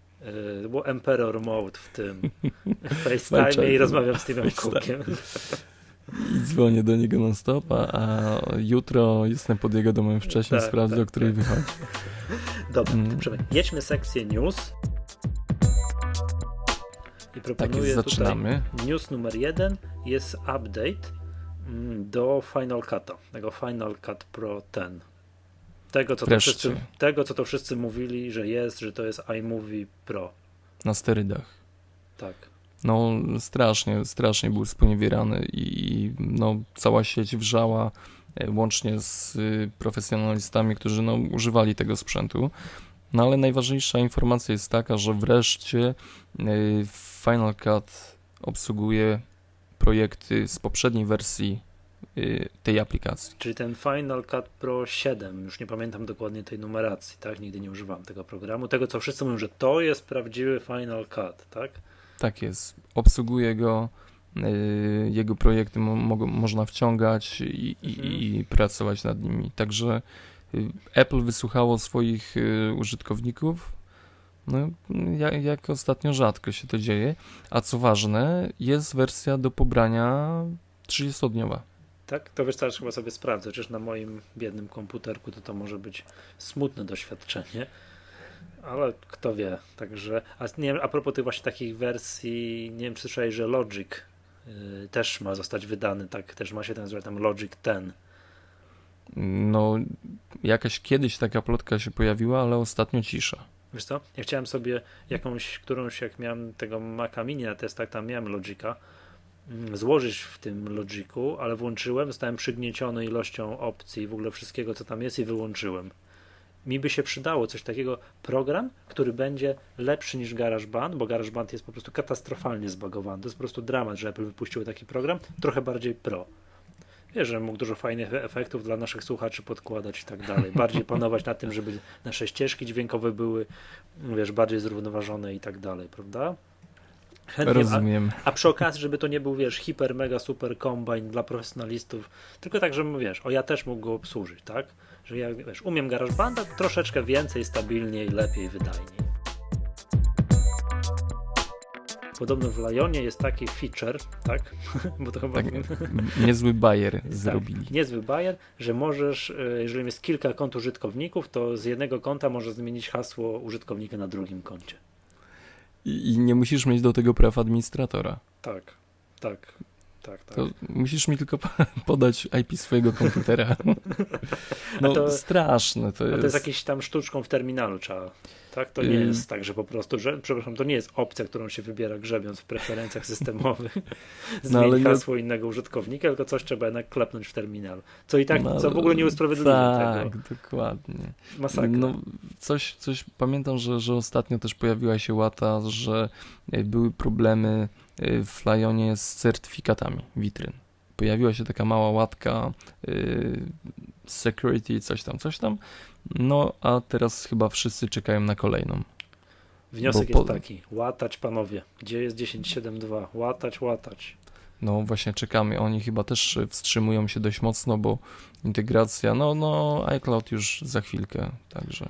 było Emperor Mode w tym FaceTime i rozmawiam z Tak. Cookiem. I dzwonię do niego non stop, a, jutro jestem pod jego domem wcześniej, Tak, sprawdzę, tak, o której tak. wychodzi. Dobra, Mm. Jedźmy sekcję news. I Tak proponuję jest, zaczynamy. tutaj news numer jeden jest update mm, do Final Cut'a, tego Final Cut Pro 10. Tego co, to wszyscy, tego, co to wszyscy mówili, że jest, że to jest iMovie Pro. Na sterydach. Tak. No strasznie, strasznie był sponiewierany i no, cała sieć wrzała e, łącznie z y, profesjonalistami, którzy no, używali tego sprzętu. No ale najważniejsza informacja jest taka, że wreszcie y, Final Cut obsługuje projekty z poprzedniej wersji tej aplikacji. Czyli ten Final Cut Pro 7, już nie pamiętam dokładnie tej numeracji, tak? Nigdy nie używam tego programu. Tego, co wszyscy mówią, że to jest prawdziwy Final Cut, tak? Tak jest. Obsługuje go, y, jego projekty mo można wciągać i, i, Mhm. i pracować nad nimi. Także y, Apple wysłuchało swoich y, użytkowników, no, jak, jak ostatnio rzadko się to dzieje. A co ważne, jest wersja do pobrania 30-dniowa. Tak? To wiesz, teraz chyba sobie sprawdzę, chociaż na moim biednym komputerku to to może być smutne doświadczenie, ale kto wie. Także, a nie wiem, a propos tych właśnie takich wersji, nie wiem, czy słyszałeś, że Logic y, też ma zostać wydany, tak, też ma się ten nazywać tam Logic 10. No, jakaś kiedyś taka plotka się pojawiła, ale ostatnio cisza. Wiesz co, ja chciałem sobie jakąś, którąś, jak miałem tego Maca Mini na testach, tam miałem Logica, złożyć w tym Logiku, ale włączyłem, zostałem przygnieciony ilością opcji, w ogóle wszystkiego, co tam jest i wyłączyłem. mi by się przydało coś takiego, program, który będzie lepszy niż GarageBand, bo GarageBand jest po prostu katastrofalnie zbagowany. To jest po prostu dramat, że Apple wypuścił taki program, trochę bardziej pro. Wiesz, że mógł dużo fajnych efektów dla naszych słuchaczy podkładać i tak dalej. Bardziej panować na tym, żeby nasze ścieżki dźwiękowe były, wiesz, bardziej zrównoważone i tak dalej, prawda? Chętnie, Rozumiem. A, a, przy okazji, żeby to nie był, wiesz, hiper, mega, super kombajn dla profesjonalistów, tylko tak, żebym, wiesz, o ja też mógł go obsłużyć, tak? Że ja, wiesz, umiem GarageBanda troszeczkę więcej, stabilniej, lepiej, wydajniej. Podobno w Lionie jest taki feature, tak? Bo to chyba... Tak, niezły bajer tak, zrobili. Niezły bajer, że możesz, e, jeżeli jest kilka kont użytkowników, to z jednego konta możesz zmienić hasło użytkownika na drugim koncie. I, nie musisz mieć do tego praw administratora. Tak, tak. Tak, tak. To musisz mi tylko podać IP swojego komputera. No to, straszne to jest. to jest jakieś tam sztuczką w terminalu trzeba. Tak, to nie y- jest tak, że po prostu, że, przepraszam, to nie jest opcja, którą się wybiera grzebiąc w preferencjach systemowych. No, hasło nie... innego użytkownika, tylko coś trzeba jednak klepnąć w terminalu. Co i tak, no, co w ogóle nie usprawiedliwia tak, tego. Tak, dokładnie. Masakra. No, coś, coś pamiętam, że, że ostatnio też pojawiła się łata, że e, były problemy w Lionie z certyfikatami witryn. Pojawiła się taka mała łatka yy, security, coś tam, coś tam. No, a teraz chyba wszyscy czekają na kolejną. Wniosek jest taki, łatać panowie, gdzie jest 10.7.2, łatać, łatać. No właśnie czekamy, oni chyba też wstrzymują się dość mocno, bo integracja, no, no iCloud już za chwilkę, także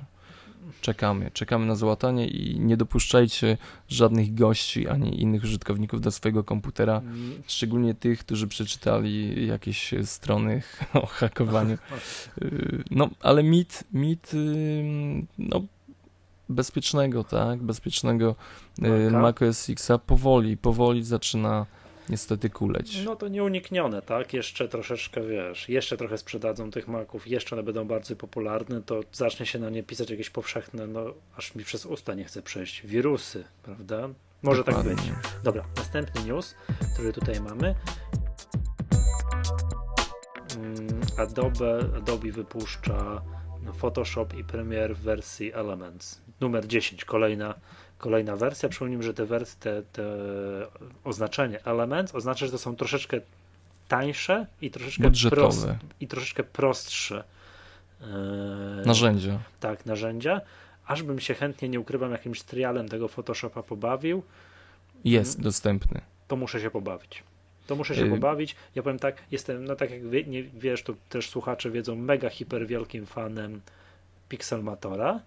czekamy, czekamy na załatanie i nie dopuszczajcie żadnych gości ani innych użytkowników do swojego komputera, mm. szczególnie tych, którzy przeczytali jakieś strony o hakowaniu. Y, no, ale mit, mit no, bezpiecznego, tak, bezpiecznego y, Mac OS Xa powoli, powoli zaczyna niestety kuleć. No to nieuniknione, tak? Jeszcze troszeczkę, wiesz, jeszcze trochę sprzedadzą tych maków, jeszcze one będą bardzo popularne, to zacznie się na nie pisać jakieś powszechne, no aż mi przez usta nie chce przejść, wirusy, prawda? Może tak Dokładnie. tak być. Dobra, następny news, który tutaj mamy. Mm, Adobe, Adobe wypuszcza Photoshop i Premiere w wersji Elements. Numer 10, kolejna kolejna wersja. Przypomnijmy, że te, wersje, te, te oznaczenie element oznacza, że to są troszeczkę tańsze i troszeczkę, prost, i troszeczkę prostsze yy, narzędzia. Tak, narzędzia. Aż bym się chętnie nie ukrywam jakimś trialem tego Photoshopa pobawił. Jest hmm, dostępny. To muszę się pobawić. To muszę się yy. pobawić. Ja powiem tak, jestem, no tak jak wie, nie, wiesz, to też słuchacze wiedzą, mega hiper wielkim fanem Pixelmatora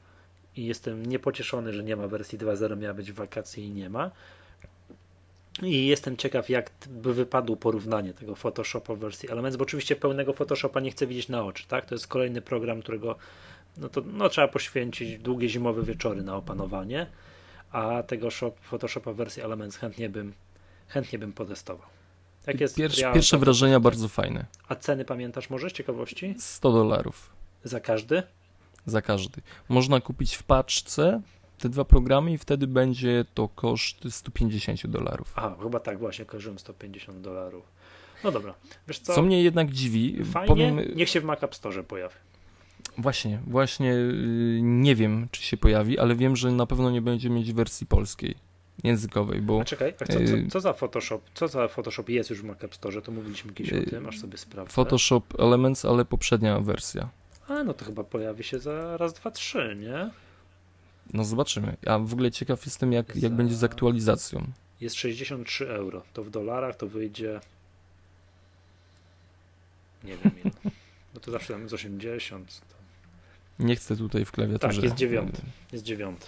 i jestem niepocieszony, że nie ma wersji 2.0, miała być w wakacji i nie ma. I jestem ciekaw, jak by wypadło porównanie tego Photoshopa w wersji Elements, bo oczywiście pełnego Photoshopa nie chcę widzieć na oczy, tak? To jest kolejny program, którego no to no, trzeba poświęcić długie zimowe wieczory na opanowanie, a tego shop, Photoshopa w wersji Elements chętnie bym, chętnie bym potestował. Jak jest Pierwsze, pierwsze wrażenia bardzo fajne. A ceny pamiętasz może z ciekawości? 100 dolarów. Za każdy? Za każdy. Można kupić w paczce te dwa programy i wtedy będzie to koszt 150 dolarów. Aha, chyba tak właśnie, kojarzyłem 150 dolarów. No dobra, wiesz co? Co mnie jednak dziwi, Fajnie, powiem... niech się w Mac App Store pojawi. Właśnie, właśnie yy, nie wiem, czy się pojawi, ale wiem, że na pewno nie będzie mieć wersji polskiej, językowej, bo... A czekaj, a co, co, y, co, za Photoshop? Co za Photoshop jest już w Mac App Store? To mówiliśmy kiedyś o y, tym, aż sobie sprawdzę. Photoshop Elements, ale poprzednia wersja. A, no to chyba pojawi się za raz, dwa, trzy, nie? No zobaczymy. Ja w ogóle ciekaw jestem, jak, za... jak będzie z aktualizacją. Jest 63 euro. To w dolarach to wyjdzie. Nie wiem ile. No to zawsze tam jest 80. To... Nie chcę tutaj w klawiaturze. Tak, jest dziewiąty. Jest dziewiąty.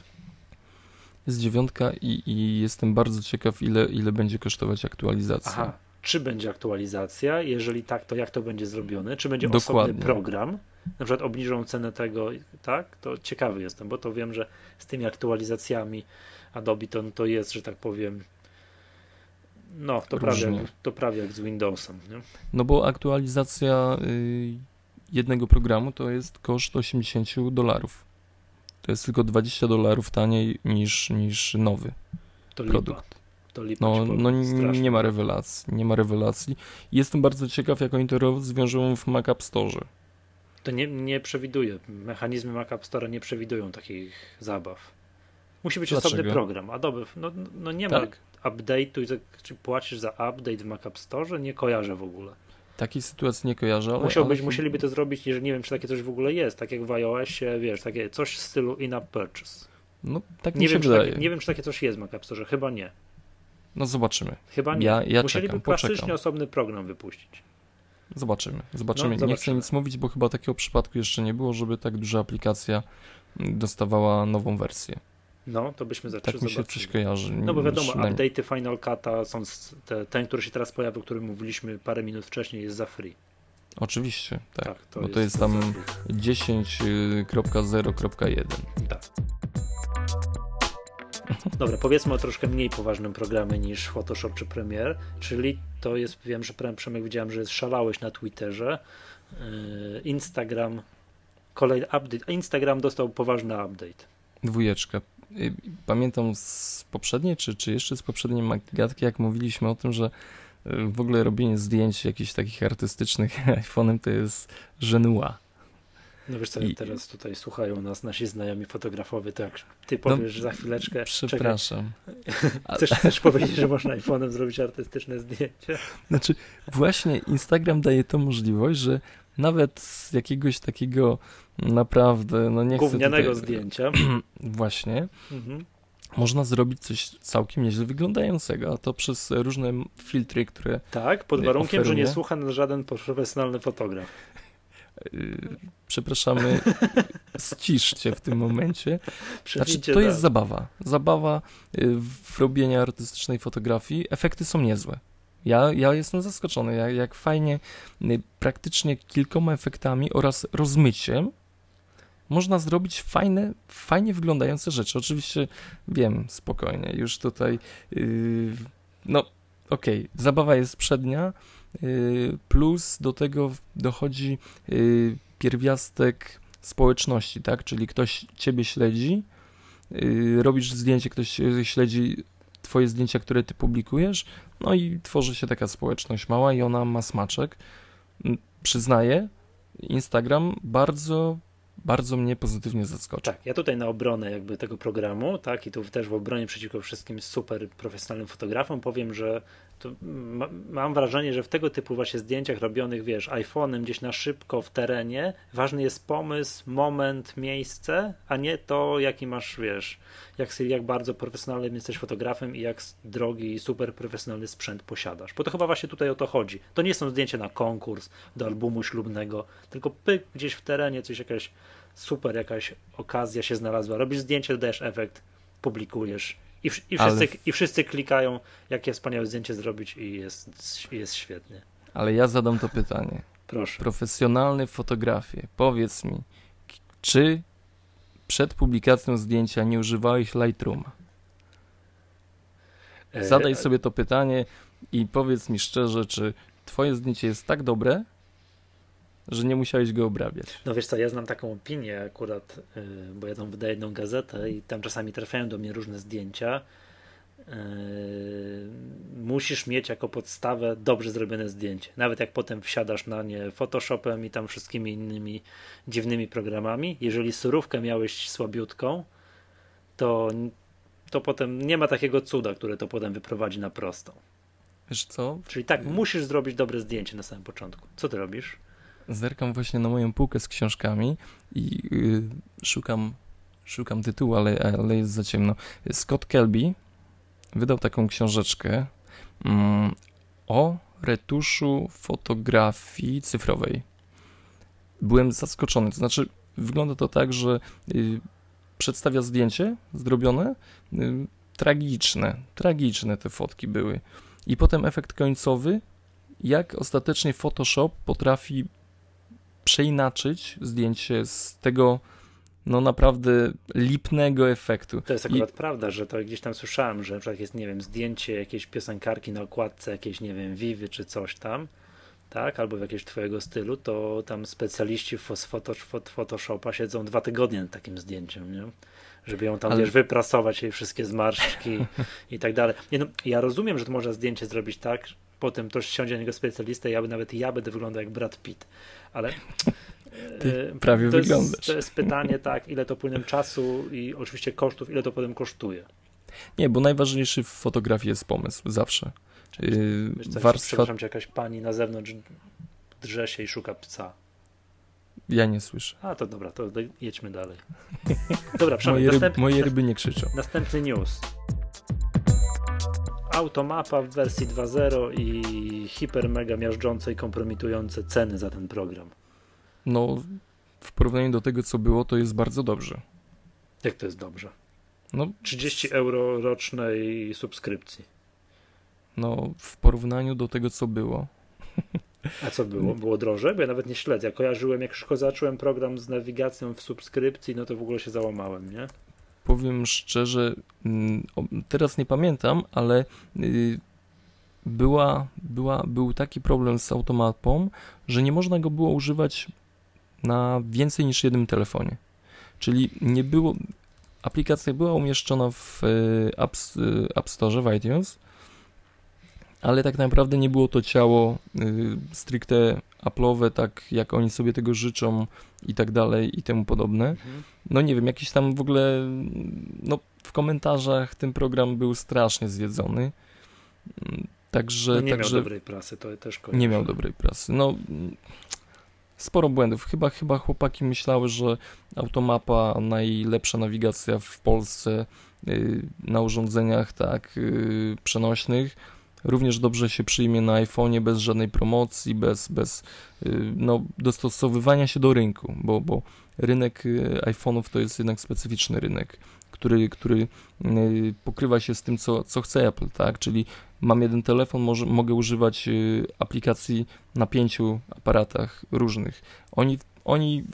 Jest dziewiątka i, i jestem bardzo ciekaw, ile, ile będzie kosztować aktualizacja. Aha, czy będzie aktualizacja? Jeżeli tak, to jak to będzie zrobione? Czy będzie Dokładnie. osobny program? na przykład obniżą cenę tego, tak, to ciekawy jestem, bo to wiem, że z tymi aktualizacjami Adobe to, to jest, że tak powiem, no, to prawie, jak, to prawie jak z Windowsem. Nie? No bo aktualizacja y, jednego programu to jest koszt 80 dolarów. To jest tylko 20 dolarów taniej niż, niż nowy to produkt. Lipa. To lipa no, no nie ma rewelacji, nie ma rewelacji. Jestem bardzo ciekaw, jak oni to rozwiążą w Mac App Store. To nie, nie przewiduje. Mechanizmy Mac App Store nie przewidują takich zabaw. Musi być Dlaczego? osobny program. Adobe, no, no nie Tak? ma update'u, czy płacisz za update w Mac App Store? Nie kojarzę w ogóle. Takiej sytuacji nie kojarzę, ale... Musiał ale musieliby to zrobić, jeżeli nie wiem, czy takie coś w ogóle jest, tak jak w iOSie, wiesz, takie coś w stylu in-app purchase. No, tak Nie się wiem, czy wydaje. takie, nie wiem, czy takie coś jest w Mac App Store, chyba nie. No zobaczymy. Chyba nie. Ja- ja Musieliby czekam, klasycznie poczekam. osobny program wypuścić. Zobaczymy. Zobaczymy. No, Nie zobaczymy. chcę nic mówić, bo chyba takiego przypadku jeszcze nie było, żeby tak duża aplikacja dostawała nową wersję. No, to byśmy Tak zaczęli mi się coś kojarzy. No bo wiadomo, update'y Final Cut'a są, te, ten, który się teraz pojawił, o którym mówiliśmy parę minut wcześniej, jest za free. Oczywiście, tak. Tak, to bo jest, to jest tam za free. 10.0.1. Tak. Dobra, powiedzmy o troszkę mniej poważnym programie niż Photoshop czy Premiere, czyli to jest, wiem, że Przemek widziałem, że szalałeś na Twitterze. Yy, Instagram, kolejny update. Instagram dostał poważny update. Dwójeczka. Y, Pamiętam z poprzedniej, czy, czy jeszcze z poprzedniej Magatki, jak mówiliśmy o tym, że y, w ogóle robienie zdjęć jakichś takich artystycznych iPhone'em to jest żenua. No wiesz co, I- teraz tutaj słuchają nas nasi znajomi fotografowie, to jak ty No, powiesz za chwileczkę, Przepraszam. chcesz, chcesz powiedzieć, że można iPhone'em zrobić artystyczne zdjęcie? Znaczy, właśnie Instagram daje tą możliwość, że nawet z jakiegoś takiego naprawdę, no nie chcę tutaj... zdjęcia. Właśnie, Mhm. można zrobić coś całkiem nieźle wyglądającego, a to przez różne filtry, które Tak, pod warunkiem, że nie Oferuje. słucha nas żaden profesjonalny fotograf. Przepraszamy, ściszcie w tym momencie. Znaczy, to jest zabawa. Zabawa y, w robieniu artystycznej fotografii. Efekty są niezłe. Ja, ja jestem zaskoczony, jak, jak fajnie, y, praktycznie kilkoma efektami oraz rozmyciem można zrobić fajne, fajnie wyglądające rzeczy. Oczywiście wiem, spokojnie, już tutaj, yy, no okej, zabawa jest przednia, yy, plus do tego dochodzi yy, pierwiastek społeczności, tak? Czyli ktoś ciebie śledzi, yy, robisz zdjęcie, ktoś śledzi twoje zdjęcia, które ty publikujesz, no i tworzy się taka społeczność mała i ona ma smaczek. Mm, Przyznaję, Instagram bardzo, bardzo mnie pozytywnie zaskoczył. Tak, ja tutaj na obronę jakby tego programu, tak, i tu też w obronie przeciwko wszystkim super profesjonalnym fotografom powiem, że ma, mam wrażenie, że w tego typu właśnie zdjęciach robionych, wiesz, iPhone'em gdzieś na szybko w terenie, ważny jest pomysł, moment, miejsce, a nie to, jaki masz, wiesz, jak, jak bardzo profesjonalnym jesteś fotografem i jak drogi i super profesjonalny sprzęt posiadasz. Bo to chyba właśnie tutaj o to chodzi. To nie są zdjęcia na konkurs, do albumu ślubnego, tylko pyk gdzieś w terenie, coś jakaś super, jakaś okazja się znalazła. Robisz zdjęcie, dodajesz efekt, publikujesz i, i, Ale- wszyscy, i wszyscy klikają, jakie wspaniałe zdjęcie zrobić i jest, jest świetnie. Ale ja zadam to pytanie. Proszę. Profesjonalny fotografie, powiedz mi, czy przed publikacją zdjęcia nie używałeś Lightrooma? E, Zadaj sobie to pytanie i powiedz mi szczerze, czy twoje zdjęcie jest tak dobre, że nie musiałeś go obrabiać. No wiesz co, ja znam taką opinię akurat, yy, bo ja tam wydaję jedną gazetę i tam czasami trafiają do mnie różne zdjęcia. Yy, musisz mieć jako podstawę dobrze zrobione zdjęcie. Nawet jak potem wsiadasz na nie Photoshopem i tam wszystkimi innymi dziwnymi programami, jeżeli surówkę miałeś słabiutką, to, to potem nie ma takiego cuda, które to potem wyprowadzi na prostą. Wiesz co? Czyli tak, musisz zrobić dobre zdjęcie na samym początku. Co ty robisz? Zerkam właśnie na moją półkę z książkami i yy, szukam, szukam tytułu, ale, ale jest za ciemno. Scott Kelby wydał taką książeczkę mm, o retuszu fotografii cyfrowej. Byłem zaskoczony. To znaczy, wygląda to tak, że y, przedstawia zdjęcie zrobione, y, tragiczne, tragiczne te fotki były. I potem efekt końcowy, jak ostatecznie Photoshop potrafi przeinaczyć zdjęcie z tego no naprawdę lipnego efektu. To jest I- akurat prawda, że to gdzieś tam słyszałem, że na przykład jest, nie wiem, zdjęcie jakiejś piosenkarki na okładce jakiejś, nie wiem, Vivy czy coś tam, tak, albo w jakiegoś twojego stylu, to tam specjaliści z Photosh- Phot- Photoshopa siedzą dwa tygodnie nad takim zdjęciem, nie? Żeby ją tam, Ale- wiesz, wyprasować jej wszystkie zmarszczki i tak dalej. Nie no, ja rozumiem, że to można zdjęcie zrobić tak, potem to siądzie na niego specjalista i ja by, nawet ja będę wyglądał jak Brad Pitt, ale Ty prawie to wyglądasz. Jest, to jest pytanie, tak, ile to płynem czasu i oczywiście kosztów, ile to potem kosztuje. Nie, bo najważniejszy w fotografii jest pomysł, zawsze. Wiesz co, warstwa... Przepraszam cię, jakaś pani na zewnątrz drze się i szuka psa. Ja nie słyszę. A, to dobra, to jedźmy dalej. Dobra, Przemek, moje, ryb, następny, moje ryby nie krzyczą. Następny news. Automapa w wersji 2.0 i hiper mega miażdżące i kompromitujące ceny za ten program. No, w porównaniu do tego, co było, to jest bardzo dobrze. Jak to jest dobrze? No, 30 euro rocznej subskrypcji. No, w porównaniu do tego, co było. A co było? Było drożej? Bo ja nawet nie śledzę. Ja kojarzyłem, jak już zacząłem program z nawigacją w subskrypcji, no to w ogóle się załamałem, nie? Powiem szczerze, mm, teraz nie pamiętam, ale y, była, była, był taki problem z automapą, że nie można go było używać na więcej niż jednym telefonie. Czyli nie było, aplikacja była umieszczona w y, App, y, App Store, w iTunes, ale tak naprawdę nie było to ciało stricte Apple'owe, tak jak oni sobie tego życzą i tak dalej i temu podobne. Mhm. No nie wiem, jakiś tam w ogóle, no w komentarzach ten program był strasznie zjedzony. Także, no nie także miał dobrej prasy, to też kojarzę. Nie miał dobrej prasy. No sporo błędów. Chyba, chyba chłopaki myślały, że automapa najlepsza nawigacja w Polsce yy, na urządzeniach tak yy, przenośnych również dobrze się przyjmie na iPhone'ie bez żadnej promocji, bez, bez y, no, dostosowywania się do rynku, bo, bo rynek y, iPhone'ów to jest jednak specyficzny rynek, który, który y, pokrywa się z tym, co, co chce Apple, tak? Czyli mam jeden telefon, może, mogę używać aplikacji na pięciu aparatach różnych. Oni, oni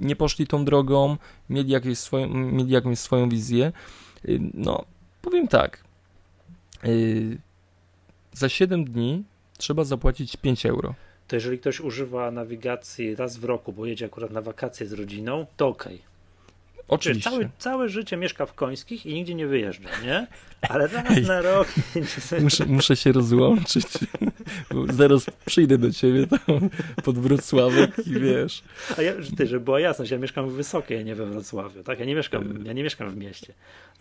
nie poszli tą drogą, mieli, jakieś swoją, mieli jakąś swoją wizję. No, powiem tak za 7 dni trzeba zapłacić 5 euro. To jeżeli ktoś używa nawigacji raz w roku, bo jedzie akurat na wakacje z rodziną, to okej. Okay. Oczywiście. Całe, całe życie mieszka w Końskich i nigdzie nie wyjeżdża, nie? Ale raz Ej, na rok... Muszę, muszę się rozłączyć. Zaraz przyjdę do ciebie tam pod Wrocławek i wiesz. A ja, ty, żeby była jasność, ja mieszkam w Wysokiej, a nie we Wrocławiu, tak? Ja nie mieszkam, ja nie mieszkam w mieście.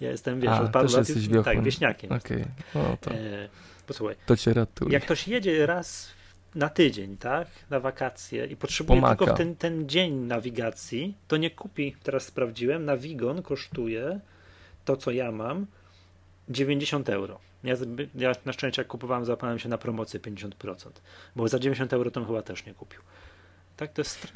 Ja jestem, wiesz, a, od paru lat... Jesteś tak, wieśniakiem. Okej, okay. no to... E, Posłuchaj. To cię ratuje. Jak ktoś jedzie raz na tydzień, tak, na wakacje i potrzebuje Pomaka. tylko ten, ten dzień nawigacji, to nie kupi, teraz sprawdziłem, Navigon kosztuje to, co ja mam, 90 euro. Ja, ja na szczęście jak kupowałem, zapałem się na promocję 50%, bo za 90 euro to chyba też nie kupił. Tak, to jest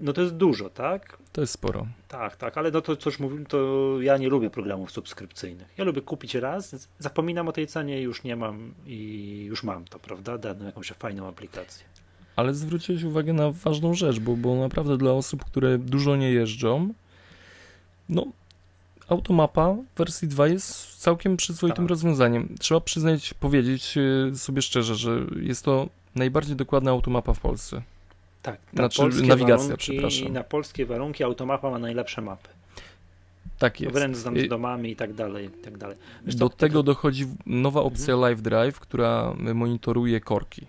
no to jest dużo, tak? To jest sporo. Tak, tak, ale no to coś mówiłem, to ja nie lubię programów subskrypcyjnych. Ja lubię kupić raz, zapominam o tej cenie, już nie mam i już mam to, prawda? Daną jakąś fajną aplikację. Ale zwróciłeś uwagę na ważną rzecz, bo, bo naprawdę dla osób, które dużo nie jeżdżą, no Automapa wersji 2 jest całkiem przyzwoitym tak. rozwiązaniem. Trzeba przyznać, powiedzieć e, sobie szczerze, że jest to najbardziej dokładna automapa w Polsce. Tak, na znaczy, nawigacja, warunki, przepraszam. Na polskie warunki automapa ma najlepsze mapy. Tak jest. Wręcz z domami i tak dalej. I tak dalej. Wiesz, Do to, tego dochodzi nowa opcja mhm. Live Drive, która monitoruje korki.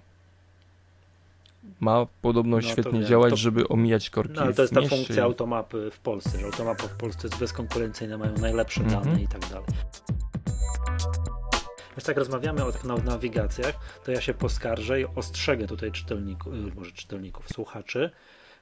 Ma podobno no, świetnie wiem, działać, to... żeby omijać korki. No, ale to jest ta funkcja automapy w Polsce, że automapa w Polsce jest bezkonkurencyjna, mają najlepsze mhm. dane i tak dalej. Więc tak rozmawiamy o tych nawigacjach, to ja się poskarżę i ostrzegę tutaj czytelników, y, może czytelników, słuchaczy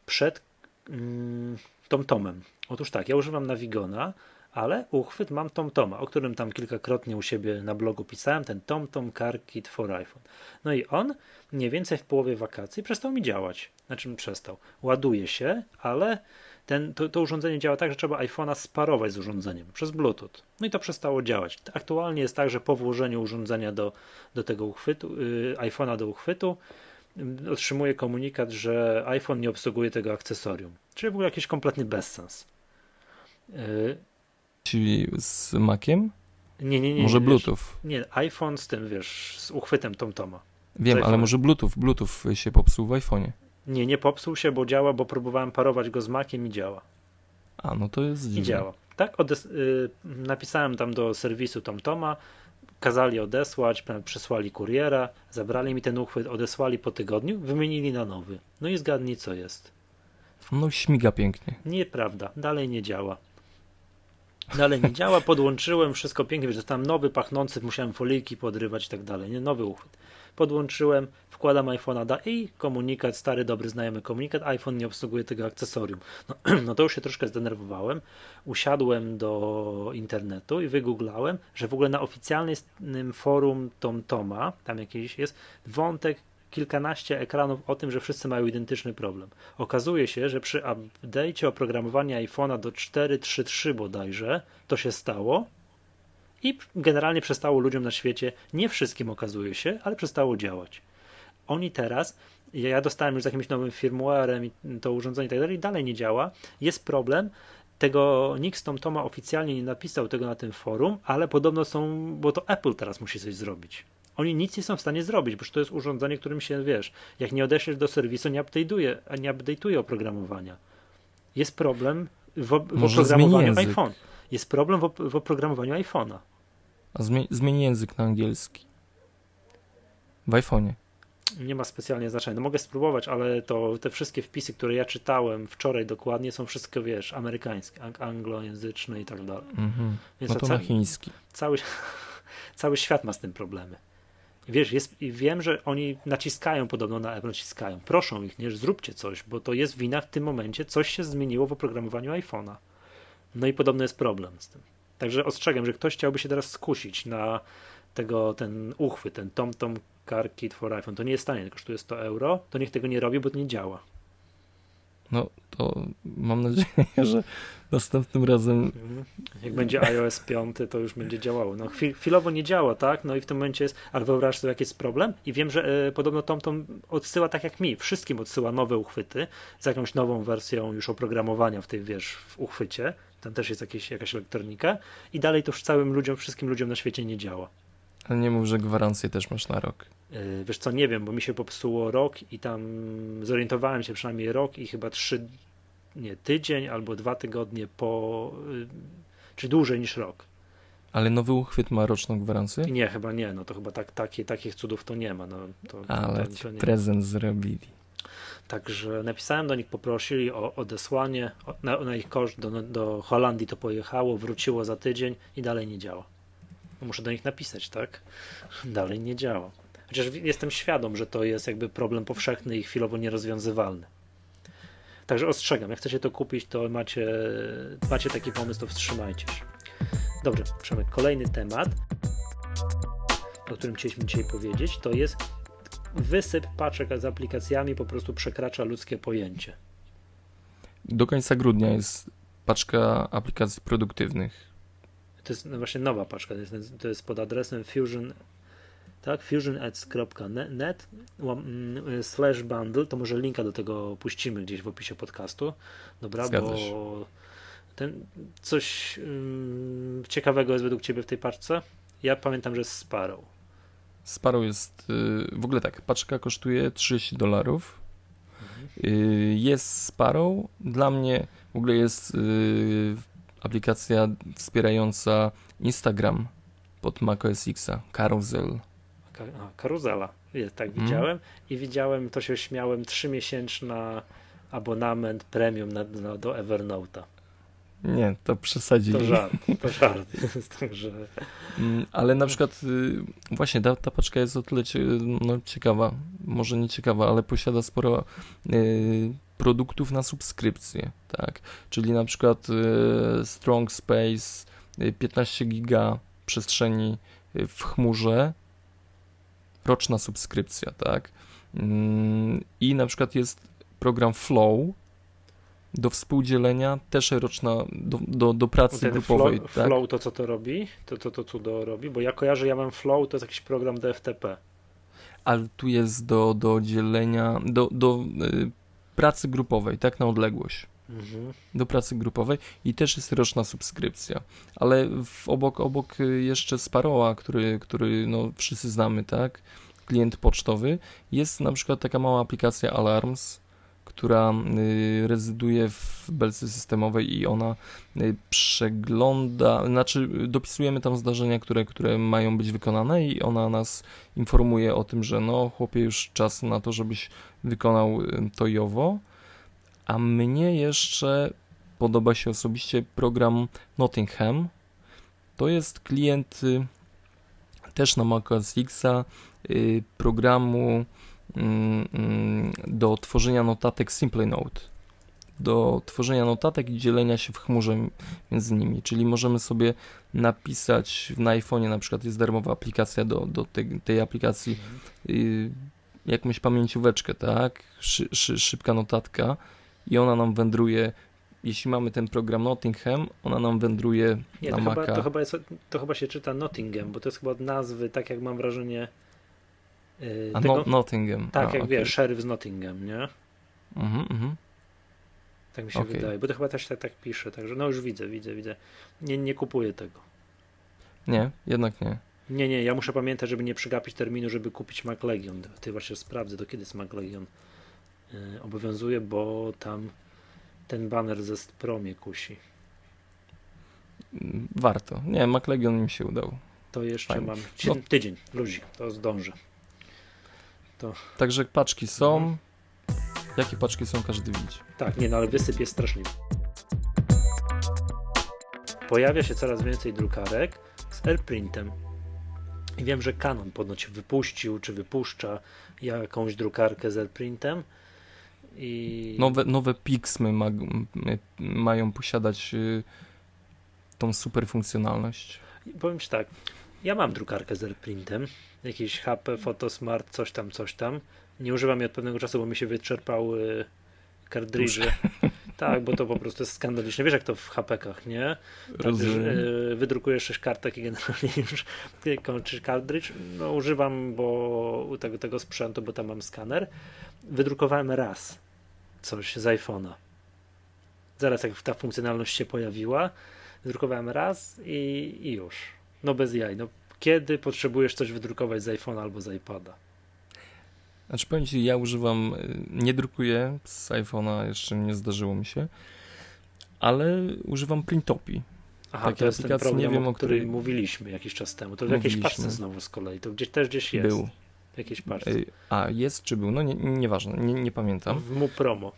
przed mm, TomTomem. Otóż tak, ja używam Navigona, ale uchwyt mam TomToma, o którym tam kilkakrotnie u siebie na blogu pisałem, ten TomTom Car Kit for iPhone. No i on mniej więcej w połowie wakacji przestał mi działać. Znaczy przestał. Ładuje się, ale ten, to, to, urządzenie działa tak, że trzeba iPhone'a sparować z urządzeniem przez Bluetooth. No i to przestało działać. Aktualnie jest tak, że po włożeniu urządzenia do, do tego uchwytu, yy, iPhone'a do uchwytu, yy, otrzymuje komunikat, że iPhone nie obsługuje tego akcesorium. Czyli ogóle jakiś kompletny bezsens. Yy, Czyli z Maciem? Nie, nie, nie. Może nie, Bluetooth? Wiesz, nie, iPhone z tym, wiesz, z uchwytem TomToma. Wiem, ale może Bluetooth, Bluetooth się popsuł w iPhone'ie. Nie, nie popsuł się, bo działa, bo próbowałem parować go z Maciem i działa. A, no to jest dziwne. I działa. Tak, odes- y- napisałem tam do serwisu TomToma, kazali odesłać, przysłali kuriera, zabrali mi ten uchwyt, odesłali po tygodniu, wymienili na nowy. No i zgadnij co jest. No śmiga pięknie. Nieprawda, dalej nie działa. Dalej nie działa, podłączyłem, wszystko pięknie, wiesz, tam nowy, pachnący, musiałem foliki podrywać i tak dalej, nie? Nowy uchwyt. Podłączyłem, wkładam iPhone'a i komunikat, stary, dobry, znajomy komunikat, iPhone nie obsługuje tego akcesorium. No, no to już się troszkę zdenerwowałem, usiadłem do internetu i wygooglałem, że w ogóle na oficjalnym forum TomToma, tam jakiś jest wątek kilkanaście ekranów o tym, że wszyscy mają identyczny problem. Okazuje się, że przy update'cie oprogramowania iPhone'a do 4.3.3 bodajże to się stało i generalnie przestało ludziom na świecie, nie wszystkim okazuje się, ale przestało działać. Oni teraz, ja dostałem już z jakimś nowym firmwarem to urządzenie i tak dalej, dalej nie działa. Jest problem, tego nikt z Toma oficjalnie nie napisał tego na tym forum, ale podobno są, bo to Apple teraz musi coś zrobić. Oni nic nie są w stanie zrobić, bo to jest urządzenie, którym się, wiesz, jak nie odeślesz do serwisu, nie update'uje, nie update'uje oprogramowania. Jest problem w, w oprogramowaniu iPhone. Jest problem w, w oprogramowaniu iPhone'a. A zmień, zmień język na angielski. W iPhone'ie. Nie ma specjalnie znaczenia. No mogę spróbować, ale to te wszystkie wpisy, które ja czytałem wczoraj dokładnie, są wszystko, wiesz, amerykańskie, ang anglojęzyczne i tak dalej. -hmm. Więc no to na chiński. Cały, cały świat ma z tym problemy. Wiesz, jest, i wiem, że oni naciskają podobno na Apple, naciskają. Proszą ich, nie, zróbcie coś, bo to jest wina w tym momencie, coś się zmieniło w oprogramowaniu iPhone'a. No i podobno jest problem z tym. Także ostrzegam, że ktoś chciałby się teraz skusić na tego, ten uchwyt, ten TomTom Car Kit for iPhone. To nie jest tanie, kosztuje 100 euro, to niech tego nie robi, bo to nie działa. No to mam nadzieję, że następnym razem. Mhm. Jak będzie iOS 5, to już będzie działało. No chwil, chwilowo nie działa, tak? No i w tym momencie jest, ale wyobraź sobie, jaki jest problem. I wiem, że e, podobno TomTom odsyła tak jak mi, wszystkim odsyła nowe uchwyty z jakąś nową wersją już oprogramowania w tej, wiesz, w uchwycie. Tam też jest jakieś, jakaś elektronika. I dalej to już całym ludziom, wszystkim ludziom na świecie nie działa. Ale nie mów, że gwarancję też masz na rok. Yy, wiesz co, nie wiem, bo mi się popsuło rok i tam zorientowałem się przynajmniej rok i chyba trzy, nie, tydzień albo dwa tygodnie po, yy, czy dłużej niż rok. Ale nowy uchwyt ma roczną gwarancję? Nie, chyba nie, no to chyba tak, takie, takich cudów to nie ma. No, to, Ale to, to prezent zrobili. Także napisałem do nich, poprosili o odesłanie, na, na ich koszt do, do Holandii to pojechało, wróciło za tydzień i dalej nie działa. No muszę do nich napisać, tak? Dalej nie działa. Chociaż jestem świadom, że to jest jakby problem powszechny i chwilowo nierozwiązywalny. Także ostrzegam, jak chcecie to kupić, to macie, macie taki pomysł, to wstrzymajcie się. Dobrze, Przemek, kolejny temat, o którym chcieliśmy dzisiaj powiedzieć, to jest wysyp paczek z aplikacjami po prostu przekracza ludzkie pojęcie. Do końca grudnia jest paczka aplikacji produktywnych. To jest właśnie nowa paczka, to jest, to jest pod adresem fusion tak, fusionads.net mm, slash bundle, to może linka do tego puścimy gdzieś w opisie podcastu, dobra, Zgadzasz. bo ten, coś um, ciekawego jest według Ciebie w tej paczce? Ja pamiętam, że jest Sparrow. Sparrow jest, y, w ogóle tak, paczka kosztuje 30 dolarów, mhm. Y, jest Sparrow, dla mnie w ogóle jest y, aplikacja wspierająca Instagram pod macOS Xa, Carousel. A, karuzela, jest, tak mm. widziałem i widziałem, to się śmiałem, trzymiesięczna abonament premium na, na, do Evernote'a. Nie, to przesadzili. To żart, to żart jest, także... Mm, ale na przykład y, właśnie ta, ta paczka jest o tyle no, ciekawa, może nie ciekawa, ale posiada sporo y, produktów na subskrypcję, tak? Czyli na przykład y, Strong Space, 15 giga przestrzeni w chmurze, roczna subskrypcja, tak? Mm, I na przykład jest program Flow, do współdzielenia, też roczna do, do, do pracy grupowej. Flow, tak? flow to co to robi? To co to, to cudo robi? Bo ja kojarzę, ja mam Flow, to jest jakiś program do FTP. Ale tu jest do, do dzielenia, do, do y, pracy grupowej, tak na odległość. Mhm. Do pracy grupowej i też jest roczna subskrypcja. Ale w, obok, obok jeszcze Sparoła, który, który no, wszyscy znamy, tak? Klient pocztowy, jest na przykład taka mała aplikacja Alarms, która y, rezyduje w belce systemowej i ona y, przegląda, znaczy dopisujemy tam zdarzenia, które, które mają być wykonane i ona nas informuje o tym, że no chłopie już czas na to, żebyś wykonał y, to i owo, A mnie jeszcze podoba się osobiście program Nottingham. To jest klient y, też na Mac OS y, programu do tworzenia notatek Simple Note. Do tworzenia notatek i dzielenia się w chmurze między nimi. Czyli możemy sobie napisać na iPhone'ie, na przykład jest darmowa aplikacja do, do tej, tej aplikacji, y, jakąś pamięcióweczkę, tak? Szy, szy, szybka notatka i ona nam wędruje jeśli mamy ten program Nottingham, ona nam wędruje Nie, na to, Maca. chyba, to, chyba jest, to chyba się czyta Nottingham, bo to jest chyba od nazwy, tak jak mam wrażenie. Yy, A tego, no, Nottingham. tak, A, jak okay. wiesz, szeryf z Nottingham, nie? Mhm, mhm. Tak mi się Okej. wydaje, bo to chyba też tak, tak pisze, także no już widzę, widzę, widzę. Nie, nie kupuję tego. Nie, jednak nie. Nie, nie, ja muszę pamiętać, żeby nie przegapić terminu, żeby kupić Mac Legion. Ty właśnie sprawdzę, do kiedy jest Mac Legion yy, obowiązuje, bo tam ten banner ze Pro mnie kusi. Warto. Nie, MacLegion mi się udał. To jeszcze Fajnie. mam No. tydzień, luzik, to zdążę. Także paczki są. Mhm. Jakie paczki są, każdy widzi. Tak, nie, no ale wysyp jest straszliwy. Pojawia się coraz więcej drukarek z AirPrintem. I wiem, że Canon ponoć wypuścił, czy wypuszcza jakąś drukarkę z AirPrintem. I Nowe, nowe Pixmy ma, mają posiadać y, tą super funkcjonalność. Powiem Ci tak, ja mam drukarkę z AirPrintem, jakiś HP, Photosmart, coś tam, coś tam. Nie używam jej od pewnego czasu, bo mi się wyczerpały kartridże. Tak, bo to po prostu jest skandaliczne. Wiesz jak to w HP-kach, nie? Rozumiem. że, e, wydrukujesz 6 kartek i generalnie już kończysz kartridż. No, używam bo tego, tego sprzętu, bo tam mam skaner. Wydrukowałem raz coś z iPhone'a. Zaraz jak ta funkcjonalność się pojawiła, wydrukowałem raz i, i już. No bez jaj. No, kiedy potrzebujesz coś wydrukować z iPhone'a albo z iPada? Znaczy powiem Ci, ja używam, y, nie drukuję z iPhone'a, jeszcze nie zdarzyło mi się, ale używam Printopii. Aha, Takiej to jest ten aplikacji, nie wiem, o której- mówiliśmy jakiś czas temu. To w jakiejś paczce znowu z kolei. To gdzieś też gdzieś jest. Był. W jakiejś paczce. Y, A, jest czy był? No nie, nieważne, nie, nie pamiętam. W mu promo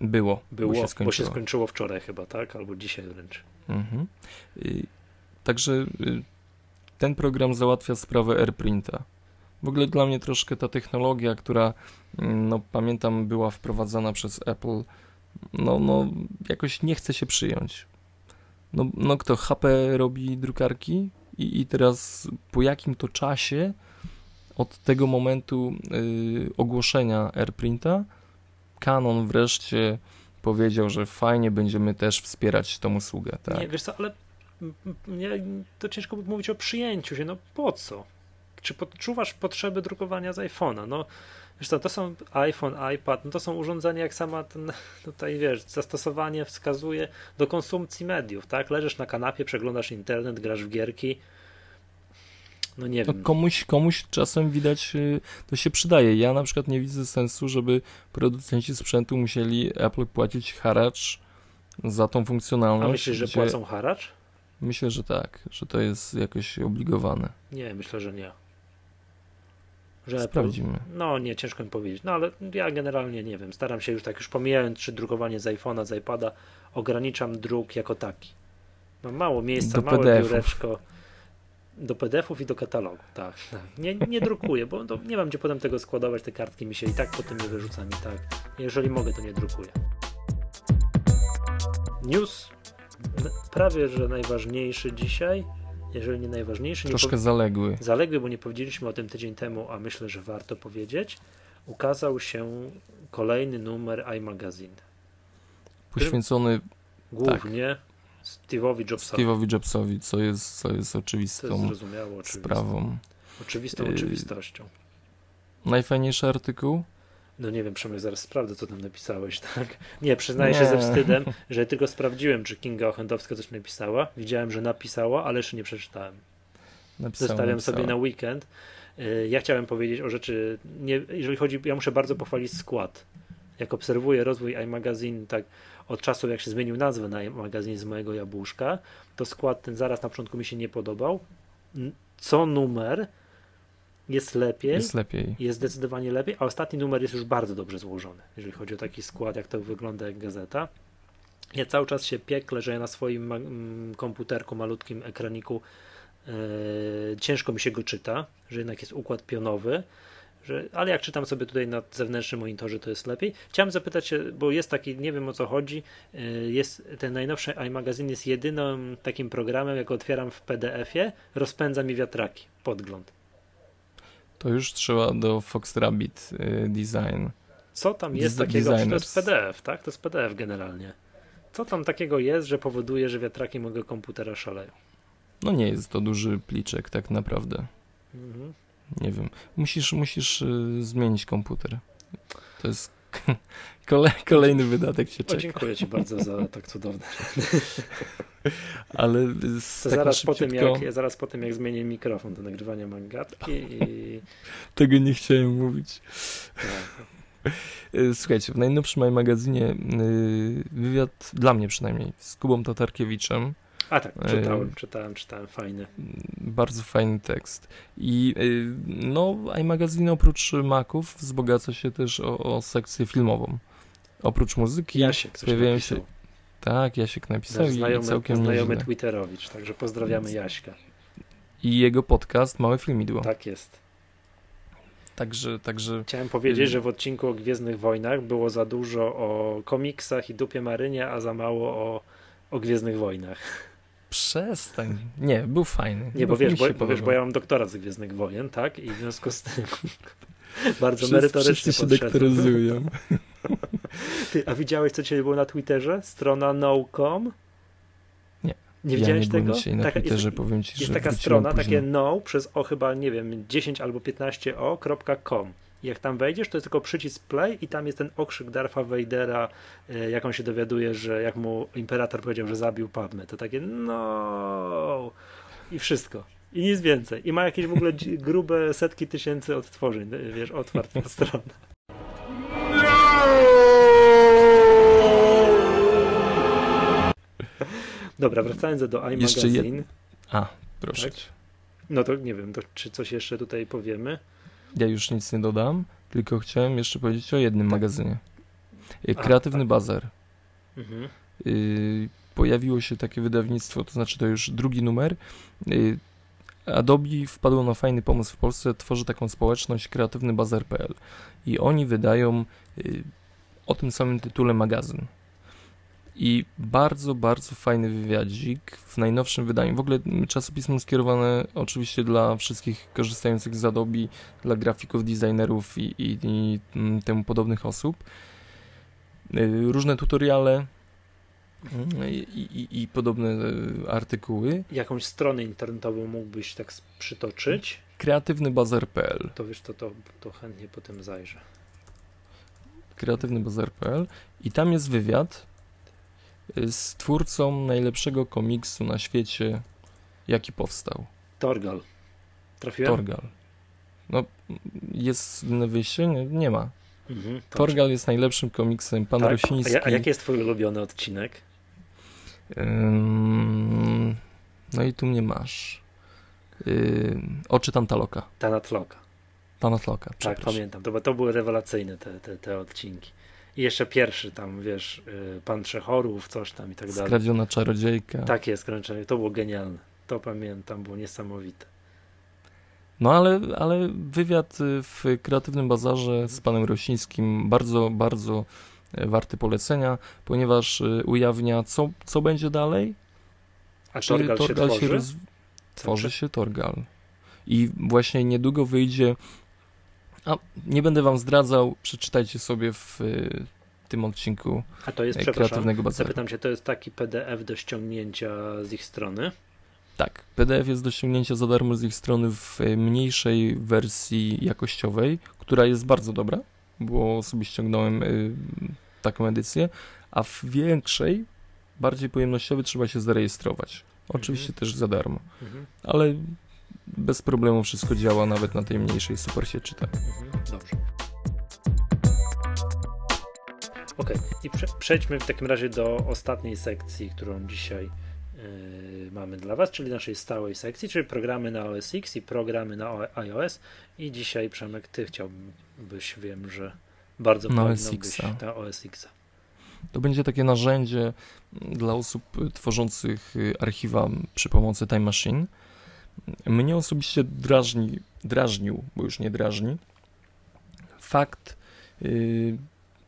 Było, było, bo się bo się skończyło. skończyło wczoraj chyba, tak? Albo dzisiaj wręcz. Mhm. Także y, ten program załatwia sprawę AirPrinta. W ogóle dla mnie troszkę ta technologia, która mm, no pamiętam była wprowadzana przez Apple, no, no jakoś nie chce się przyjąć. No, no kto HP robi drukarki i, i teraz po jakim to czasie od tego momentu y, ogłoszenia AirPrinta Canon wreszcie powiedział, że fajnie będziemy też wspierać tą usługę, tak? Nie, wiesz co, ale to ciężko mówić o przyjęciu się. No po co? Czy podczuwasz potrzeby drukowania z iPhone'a? No wiesz co, to są iPhone, iPad, no to są urządzenia jak sama ten, tutaj wiesz, zastosowanie wskazuje do konsumpcji mediów, tak? Leżysz na kanapie, przeglądasz internet, grasz w gierki. No nie wiem. komuś, komuś czasem widać, y, to się przydaje. Ja na przykład nie widzę sensu, żeby producenci sprzętu musieli Apple płacić haracz za tą A funkcjonalność. myślisz, że gdzie- płacą haracz? Myślę, że tak, że to jest jakoś obligowane. Nie, myślę, że nie. Że Sprawdzimy. No nie, ciężko mi powiedzieć. No ale ja generalnie nie wiem. Staram się już tak, już pomijając czy drukowanie z iPhone'a, z iPada, ograniczam druk jako taki. Mam mało miejsca, Do małe biureczko. Do PDF-ów i do katalogu, tak. tak. Nie, nie drukuję, bo to nie mam gdzie potem tego składować, te kartki mi się i tak potem je wyrzucam i tak. Jeżeli mogę, to nie drukuję. News prawie, że najważniejszy dzisiaj, jeżeli nie najważniejszy. Nie Troszkę zaległy. zaległy, bo nie powiedzieliśmy o tym tydzień temu, a myślę, że warto powiedzieć. Ukazał się kolejny numer iMagazine. Poświęcony Głównie Steve'owi Jobsowi. Steve'owi Jobsowi, co jest, co jest jest oczywistą oczywiste. sprawą. Oczywistą Yy, oczywistością. Najfajniejszy artykuł? No nie wiem, Przemek, zaraz sprawdzę, co tam napisałeś, tak? Nie, przyznaję się Nie. ze wstydem, że tylko sprawdziłem, czy Kinga Ochendowska coś napisała. Widziałem, że napisała, ale jeszcze nie przeczytałem. Napisałem, Zostawiam sobie na weekend. Y, Ja chciałem powiedzieć o rzeczy, nie, jeżeli chodzi, ja muszę bardzo pochwalić skład. Jak obserwuję rozwój iMagazine, tak od czasu jak się zmienił nazwę na iMagazine z mojego jabłuszka, to skład ten zaraz na początku mi się nie podobał. Co numer jest lepiej. Jest lepiej. Jest zdecydowanie lepiej, a ostatni numer jest już bardzo dobrze złożony, jeżeli chodzi o taki skład, jak to wygląda jak gazeta. Ja cały czas się piekle, że ja na swoim mm, komputerku, malutkim ekraniku yy, ciężko mi się go czyta, że jednak jest układ pionowy, że, ale jak czytam sobie tutaj na zewnętrznym monitorze, to jest lepiej. Chciałem zapytać się, bo jest taki, nie wiem o co chodzi, yy, jest ten najnowszy iMagazine jest jedynym takim programem, jak otwieram w PDF-ie, rozpędza mi wiatraki, podgląd. To już trzeba do Fox Rabbit y, Design. Co tam jest takiego? To jest PDF, tak? To jest PDF generalnie. Co tam takiego jest, że powoduje, że wiatraki mojego komputera szaleją? No nie jest to duży pliczek tak naprawdę. Mhm. Nie wiem. Musisz, musisz y, zmienić komputer. To jest kole, kolejny wydatek się czeka. O, dziękuję Ci bardzo za tak cudowne. Ale zaraz, szybciutko... po tym jak, zaraz po tym jak zmienię mikrofon do nagrywania mangatki i... Tego nie chciałem mówić. Tak. Y, słuchajcie, w najnowszym magazynie y, wywiad, dla mnie przynajmniej, z Kubą Tatarkiewiczem. A tak, czytałem, y, czytałem, czytałem, fajny. Bardzo fajny tekst. I no, iMagazine oprócz maków wzbogaca się też o, o sekcję filmową. Oprócz muzyki Jasiek pojawiają się... Tak, Jasiek napisał znajomy, i całkiem Znajomy nieźle. Twitterowicz, także pozdrawiamy Jaśka. I jego podcast Małe Filmidło. Tak jest. Także, także... Chciałem powiedzieć, że w odcinku o Gwiezdnych Wojnach było za dużo o komiksach i dupie Marynie, a za mało o, o Gwiezdnych Wojnach. Przestań. Nie, był fajny. Nie, bo wiesz, bo, bo, wiesz, bo ja mam doktorat z Gwiezdnych Wojen, tak? I w związku z tym bardzo wszyscy, merytorycznie Wszyscy się doktoryzują. Ty, a widziałeś, co dzisiaj było na Twitterze? Strona no.com nie widziałeś ja nie tego? Dzisiaj na taka, Twitterze, jest, powiem ci, jest taka strona, później. takie no przez o chyba, nie wiem, 10 albo 15 o.com. Jak tam wejdziesz, to jest tylko przycisk play i tam jest ten okrzyk Darfa Vadera, e, jak on się dowiaduje, że jak mu imperator powiedział, że zabił Padme. To takie no i wszystko. I nic więcej. I ma jakieś w ogóle grube setki tysięcy odtworzeń, wiesz, otwarta strona. Dobra, wracając do iMagazine. Jed... A, proszę. Tak? No to nie wiem, to, czy coś jeszcze tutaj powiemy? Ja już nic nie dodam, tylko chciałem jeszcze powiedzieć o jednym tak. magazynie. Y, Kreatywny A, tak. Bazar. Mhm. Y, pojawiło się takie wydawnictwo, to znaczy to już drugi numer. Y, Adobe wpadło na fajny pomysł w Polsce, tworzy taką społeczność kreatywnybazar.pl i oni wydają y, o tym samym tytule magazyn. I bardzo, bardzo fajny wywiadzik w najnowszym wydaniu. W ogóle czasopismo skierowane oczywiście dla wszystkich korzystających z Adobe, dla grafików, designerów i, i, i mm, temu podobnych osób. Y, różne tutoriale, mm, i, i, i, podobne y, artykuły. Jakąś stronę internetową mógłbyś tak przytoczyć? Kreatywnybazar.pl To wiesz, to, to, to chętnie potem zajrzę. Kreatywnybazar.pl i tam jest wywiad z twórcą najlepszego komiksu na świecie, jaki powstał. Torgal. Trafiłem? Torgal. No, jest inne wyjście? Nie, nie ma. Mhm, Torgal jest najlepszym komiksem. Pan tak? Rosiński. A, a jaki jest twój ulubiony odcinek? Ym... No i tu mnie masz. Yy... Oczy Tantaloka. Tanatloka. Tanatloka, Tak, pamiętam. To, to były rewelacyjne te, te, te odcinki. I jeszcze pierwszy tam, wiesz, y, Pan Trzechorów, coś tam i tak dalej. Skradziona czarodziejka. Tak jest, skradziona To było genialne. To pamiętam, było niesamowite. No ale, ale wywiad y, w Kreatywnym Bazarze z panem Rosińskim bardzo, bardzo y, warty polecenia, ponieważ ujawnia, co, co będzie dalej. A Czy Torgal, Torgal się, tworzy? Się roz... Tworzy się Torgal. I właśnie niedługo wyjdzie a nie będę wam zdradzał, przeczytajcie sobie w y, tym odcinku A to jest, kreatywnego bazaru. Zapytam się, to jest taki PDF do ściągnięcia z ich strony? Tak, PDF jest do ściągnięcia za darmo z ich strony w mniejszej wersji jakościowej, która jest bardzo dobra, bo sobie ściągnąłem y, taką edycję, a w większej, bardziej pojemnościowej trzeba się zarejestrować. Oczywiście mhm. też za darmo, mhm. ale bez problemu wszystko działa, nawet na tej mniejszej super się czyta. Mhm, dobrze. Ok, i prze przejdźmy w takim razie do ostatniej sekcji, którą dzisiaj yy, mamy dla Was, czyli naszej stałej sekcji, czyli programy na OS X i programy na iOS. I dzisiaj, Przemek, Ty chciałbyś, wiem, że bardzo na OS X. na OS X. To będzie takie narzędzie dla osób tworzących archiwa przy pomocy Time Machine. Mnie osobiście drażni, drażnił, bo już nie drażni, fakt, yy,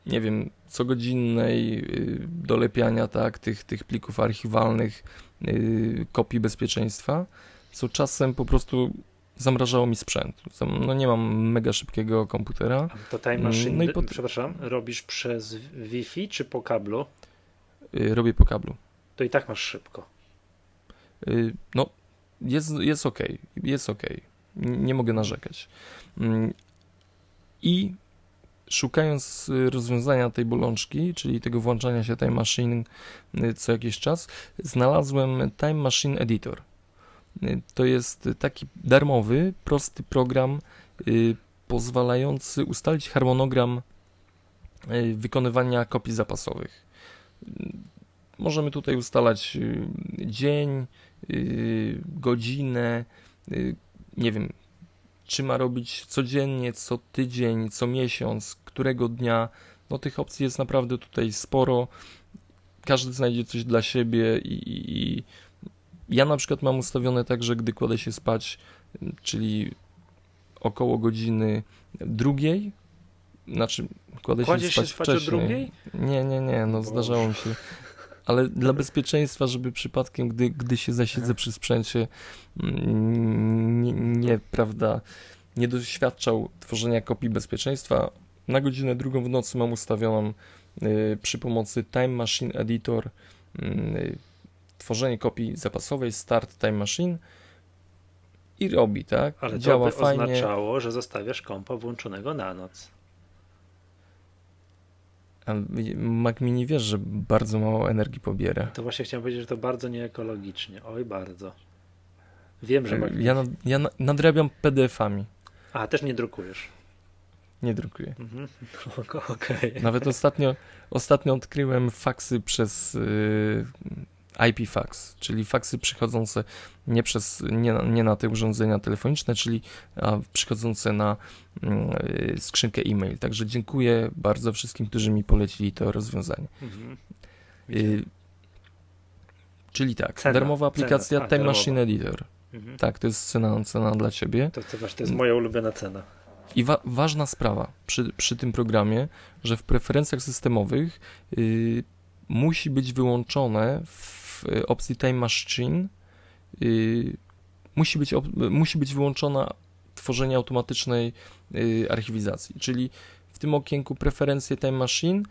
nie wiem, cogodzinnej yy, dolepiania tak, tych, tych plików archiwalnych, yy, kopii bezpieczeństwa, co czasem po prostu zamrażało mi sprzęt. No nie mam mega szybkiego komputera. To Time Machine, no i pod... przepraszam, robisz przez Wi-Fi czy po kablu? Yy, robię po kablu. To i tak masz szybko. Yy, no, jest, jest ok, jest ok. Nie mogę narzekać. Mm, I szukając rozwiązania tej bolączki, czyli tego włączania się Time Machine y, co jakiś czas, znalazłem Time Machine Editor. Y, to jest taki darmowy, prosty program y, pozwalający ustalić harmonogram wykonywania kopii zapasowych. Możemy tutaj ustalać dzień, godzinę, nie wiem, czy ma robić codziennie, co tydzień, co miesiąc, którego dnia. No tych opcji jest naprawdę tutaj sporo. Każdy znajdzie coś dla siebie i, i, i ja na przykład mam ustawione tak, że gdy kładę się spać, czyli około godziny drugiej, znaczy kładę się spać, się spać wcześniej. o drugiej? Nie, nie, nie, no zdarzało mi się ale dla bezpieczeństwa, żeby przypadkiem, gdy, gdy się zasiedzę przy sprzęcie, mm, nie, nie, prawda, nie doświadczał tworzenia kopii bezpieczeństwa, na godzinę drugą w nocy mam ustawioną y, przy pomocy Time Machine Editor y, tworzenie kopii zapasowej, start Time Machine i robi, tak? Ale Działa to by fajnie. oznaczało, że zostawiasz kompa włączonego na noc. A Mac Mini wiesz, że bardzo mało energii pobiera. To właśnie chciałem powiedzieć, że to bardzo nieekologicznie. Oj, bardzo. Wiem, że Mac Ja, nad, ja nadrabiam PDF-ami. A, też nie drukujesz. Nie drukuję. Mhm. Okay. Nawet ostatnio, ostatnio odkryłem faksy przez yy, IP fax, czyli faksy przychodzące nie, przez, nie, nie na te urządzenia telefoniczne, czyli przychodzące na y, skrzynkę e-mail. Także dziękuję bardzo wszystkim, którzy mi polecili to rozwiązanie. Mhm. Y, czyli tak, cena, darmowa aplikacja cena. A, Time darmowa. Machine Editor. Mhm. Tak, to jest cena, cena dla ciebie. To, to, właśnie, to jest moja ulubiona cena. I wa ważna sprawa przy, przy tym programie, że w preferencjach systemowych y, musi być wyłączone w w opcji Time Machine y, musi, być, musi być wyłączona tworzenie automatycznej y, archiwizacji, czyli w tym okienku preferencje Time Machine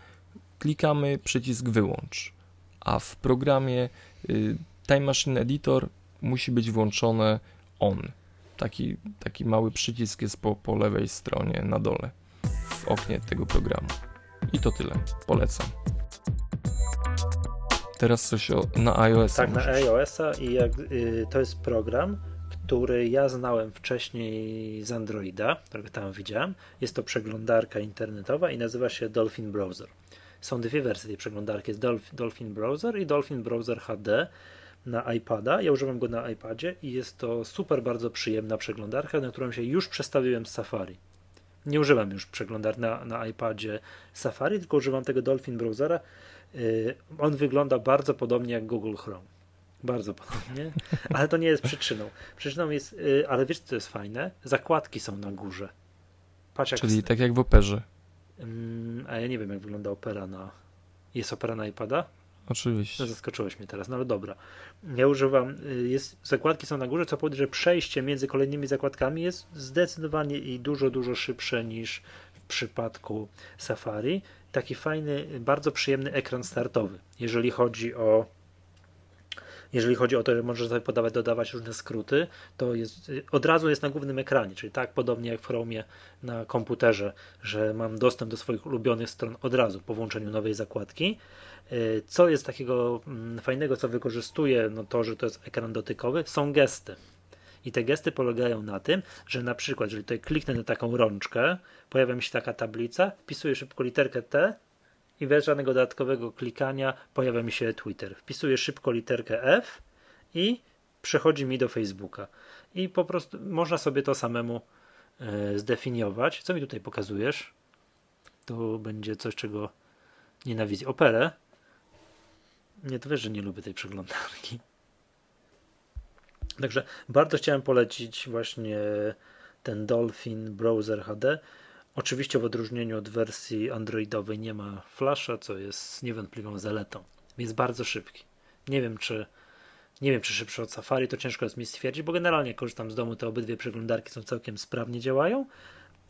klikamy przycisk wyłącz, a w programie y, Time Machine Editor musi być włączone on. Taki, taki mały przycisk jest po, po lewej stronie na dole w oknie tego programu. I to tyle. Polecam. Teraz coś o, na iOS. Tak, na iOS-a i jak, y, to jest program, który ja znałem wcześniej z Androida, którego tam widziałem. Jest to przeglądarka internetowa i nazywa się Dolphin Browser. Są dwie wersje tej przeglądarki, jest Dolphin Browser i Dolphin Browser HD na iPada. Ja używam go na iPadzie i jest to super bardzo przyjemna przeglądarka, na którą się już przestawiłem z Safari. Nie używam już przeglądarki na, na iPadzie Safari, tylko używam tego Dolphin Browsera on wygląda bardzo podobnie jak Google Chrome. Bardzo podobnie, ale to nie jest przyczyną. Przyczyną jest, y, ale wiesz co jest fajne? Zakładki są na górze. Patrz, jak Czyli tak jak w Operze. Mm, a ja nie wiem jak wygląda Opera na... Jest Opera na iPada? Oczywiście. No, zaskoczyłeś mnie teraz, no ale dobra. Ja używam, y, jest, zakładki są na górze, co powoduje, że przejście między kolejnymi zakładkami jest zdecydowanie i dużo, dużo szybsze niż w przypadku Safari taki fajny, bardzo przyjemny ekran startowy. Jeżeli chodzi o jeżeli chodzi o to, że możesz sobie podawać, dodawać różne skróty, to jest, od razu jest na głównym ekranie, czyli tak podobnie jak w Chromie na komputerze, że mam dostęp do swoich ulubionych stron od razu po włączeniu nowej zakładki. Y, co jest takiego mm, fajnego, co wykorzystuję, no to, że to jest ekran dotykowy, są gesty. I te gesty polegają na tym, że na przykład, jeżeli tutaj kliknę na taką rączkę, pojawia mi się taka tablica, wpisuję szybko literkę T i bez żadnego dodatkowego klikania pojawia mi się Twitter. Wpisuję szybko literkę F i przechodzi mi do Facebooka. I po prostu można sobie to samemu e, zdefiniować. Co mi tutaj pokazujesz? To będzie coś, czego nienawidzę. Operę. Nie, to wiesz, że nie lubię tej przeglądarki. Także bardzo chciałem polecić właśnie ten Dolphin Browser HD. Oczywiście w odróżnieniu od wersji androidowej nie ma flasha, co jest niewątpliwą zaletą. Jest bardzo szybki. Nie wiem, czy nie wiem, czy szybszy od Safari, to ciężko jest mi stwierdzić, bo generalnie korzystam z domu, te obydwie przeglądarki są całkiem sprawnie działają.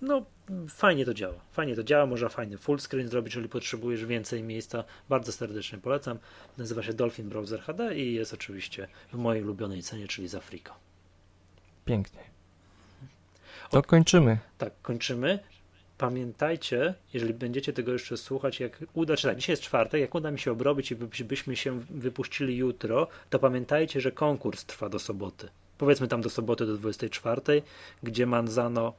No, fajnie to działa. Fajnie to działa, można fajny full screen zrobić, jeżeli potrzebujesz więcej miejsca. Bardzo serdecznie polecam. Nazywa się Dolphin Browser HD i jest oczywiście w mojej ulubionej cenie, czyli z Afrika. Pięknie. To kończymy. Tak, kończymy. Pamiętajcie, jeżeli będziecie tego jeszcze słuchać, jak uda się, tak, dzisiaj jest czwartek, jak uda mi się obrobić i byśmy się wypuścili jutro, to pamiętajcie, że konkurs trwa do soboty. Powiedzmy tam do soboty do 24, gdzie Manzano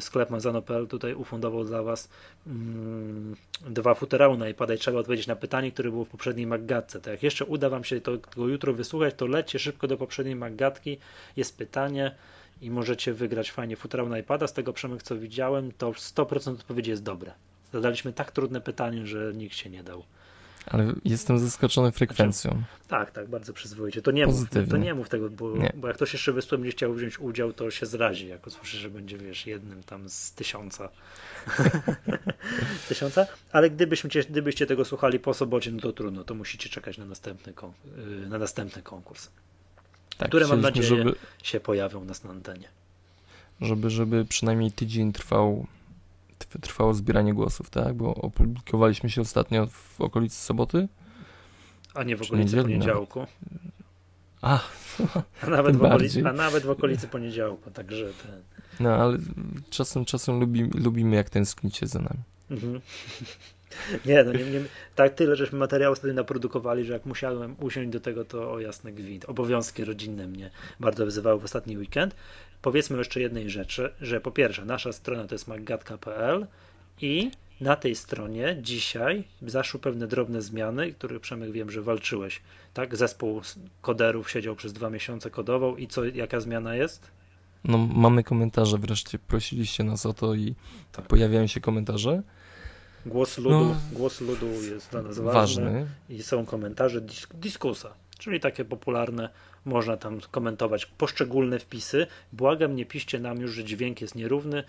sklep manzano.pl tutaj ufundował dla Was mm, dwa futerały na iPada i trzeba odpowiedzieć na pytanie, które było w poprzedniej Maggatce. Tak jak jeszcze uda Wam się to, to jutro wysłuchać, to lećcie szybko do poprzedniej Maggatki, jest pytanie i możecie wygrać fajnie futerał na iPada. Z tego Przemek co widziałem, to 100% odpowiedzi jest dobre. Zadaliśmy tak trudne pytanie, że nikt się nie dał. Ale jestem zaskoczony frekwencją. Znaczy, tak, tak, bardzo przyzwoicie. To nie, mów, to nie mów tego, bo, nie. bo jak ktoś jeszcze wysłał będzie chciał wziąć udział, to się zrazi, jak usłyszy, że będzie, wiesz, jednym tam z tysiąca. tysiąca? Ale gdybyśmy, gdybyście tego słuchali po sobocie, no to trudno, to musicie czekać na następny, y, na następny konkurs. Tak, które mam nadzieję żeby, się pojawią nas na antenie. Żeby, żeby przynajmniej tydzień trwał trwało zbieranie głosów, tak? Bo opublikowaliśmy się ostatnio w okolicy soboty. A nie w okolicy poniedziałku. A, a, nawet w okolicy, a nawet w okolicy poniedziałku, także ten... No, ale czasem, czasem lubimy, lubimy jak tęsknicie za nami. Mhm. Nie, no nie, nie, tak tyle, żeśmy materiału wtedy naprodukowali, że jak musiałem usiąść do tego, to o jasny gwint. Obowiązki rodzinne mnie bardzo wyzywały w ostatni weekend. Powiedzmy jeszcze jednej rzeczy, że po pierwsze, nasza strona to jest maggatka.pl i na tej stronie dzisiaj zaszły pewne drobne zmiany, których Przemek wiem, że walczyłeś. Tak, zespół koderów siedział przez dwa miesiące, kodował i co, jaka zmiana jest? No, mamy komentarze wreszcie. Prosiliście nas o to i tak. pojawiają się komentarze. Głos ludu, no, głos ludu jest dla nas ważny, ważny. i są komentarze disk dyskusa, czyli takie popularne, można tam komentować poszczególne wpisy. Błagam, nie piszcie nam już, że dźwięk jest nierówny,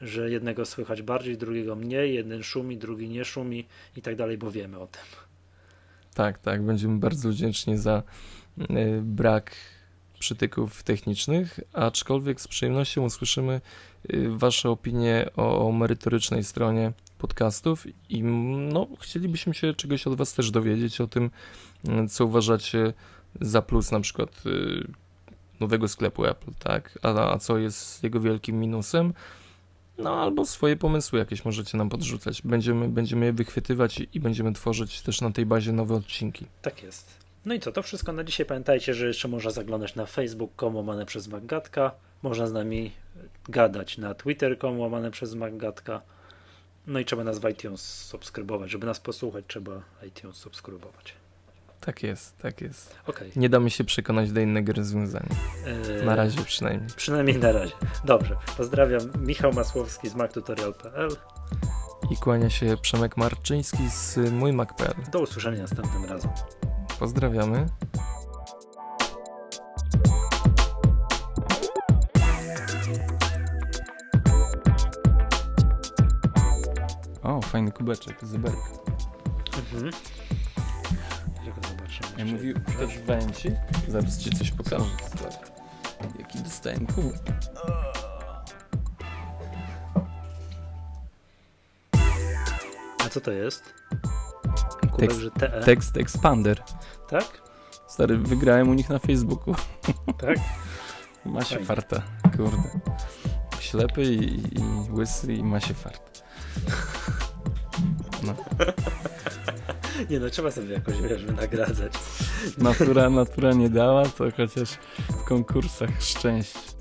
że jednego słychać bardziej, drugiego mniej, jeden szumi, drugi nie szumi i tak dalej, bo wiemy o tym. Tak, tak, będziemy bardzo wdzięczni za y, brak przytyków technicznych, aczkolwiek z przyjemnością usłyszymy y, Wasze opinie o, o merytorycznej stronie podcastów i no, chcielibyśmy się czegoś od Was też dowiedzieć o tym, co uważacie za plus na przykład y, nowego sklepu Apple, tak? A, a co jest jego wielkim minusem? No albo swoje pomysły jakieś możecie nam podrzucać. Będziemy, będziemy je wychwytywać i, będziemy tworzyć też na tej bazie nowe odcinki. Tak jest. No i co, to wszystko na dzisiaj. Pamiętajcie, że jeszcze można zaglądać na facebook.com łamane przez Maggatka. Można z nami gadać na twitter.com łamane przez Maggatka. No i trzeba nas w iTunes subskrybować. Żeby nas posłuchać, trzeba iTunes subskrybować. Tak jest, tak jest. Okay. Nie damy się przekonać do innego rozwiązania. Eee, na razie przynajmniej. Przynajmniej na razie. Dobrze. Pozdrawiam. Michał Masłowski z mactutorial.pl i kłania się Przemek Marczyński z mój Mac.pl. Do usłyszenia następnym razem. Pozdrawiamy. O, fajny kubeczek, zyberk. Mhm. Ja mówił też węci. Zaraz ci coś pokażę. Jaki dostałem kubek. A co to jest? Kubek, tekst, że TE? Tekst Expander. Tak? Stary, wygrałem u nich na Facebooku. Tak? ma się farta, kurde. Ślepy i, i łysy i ma się farta. No. Nie no, trzeba sobie jakoś wiesz, wynagradzać. Natura, natura nie dała, to chociaż w konkursach szczęście.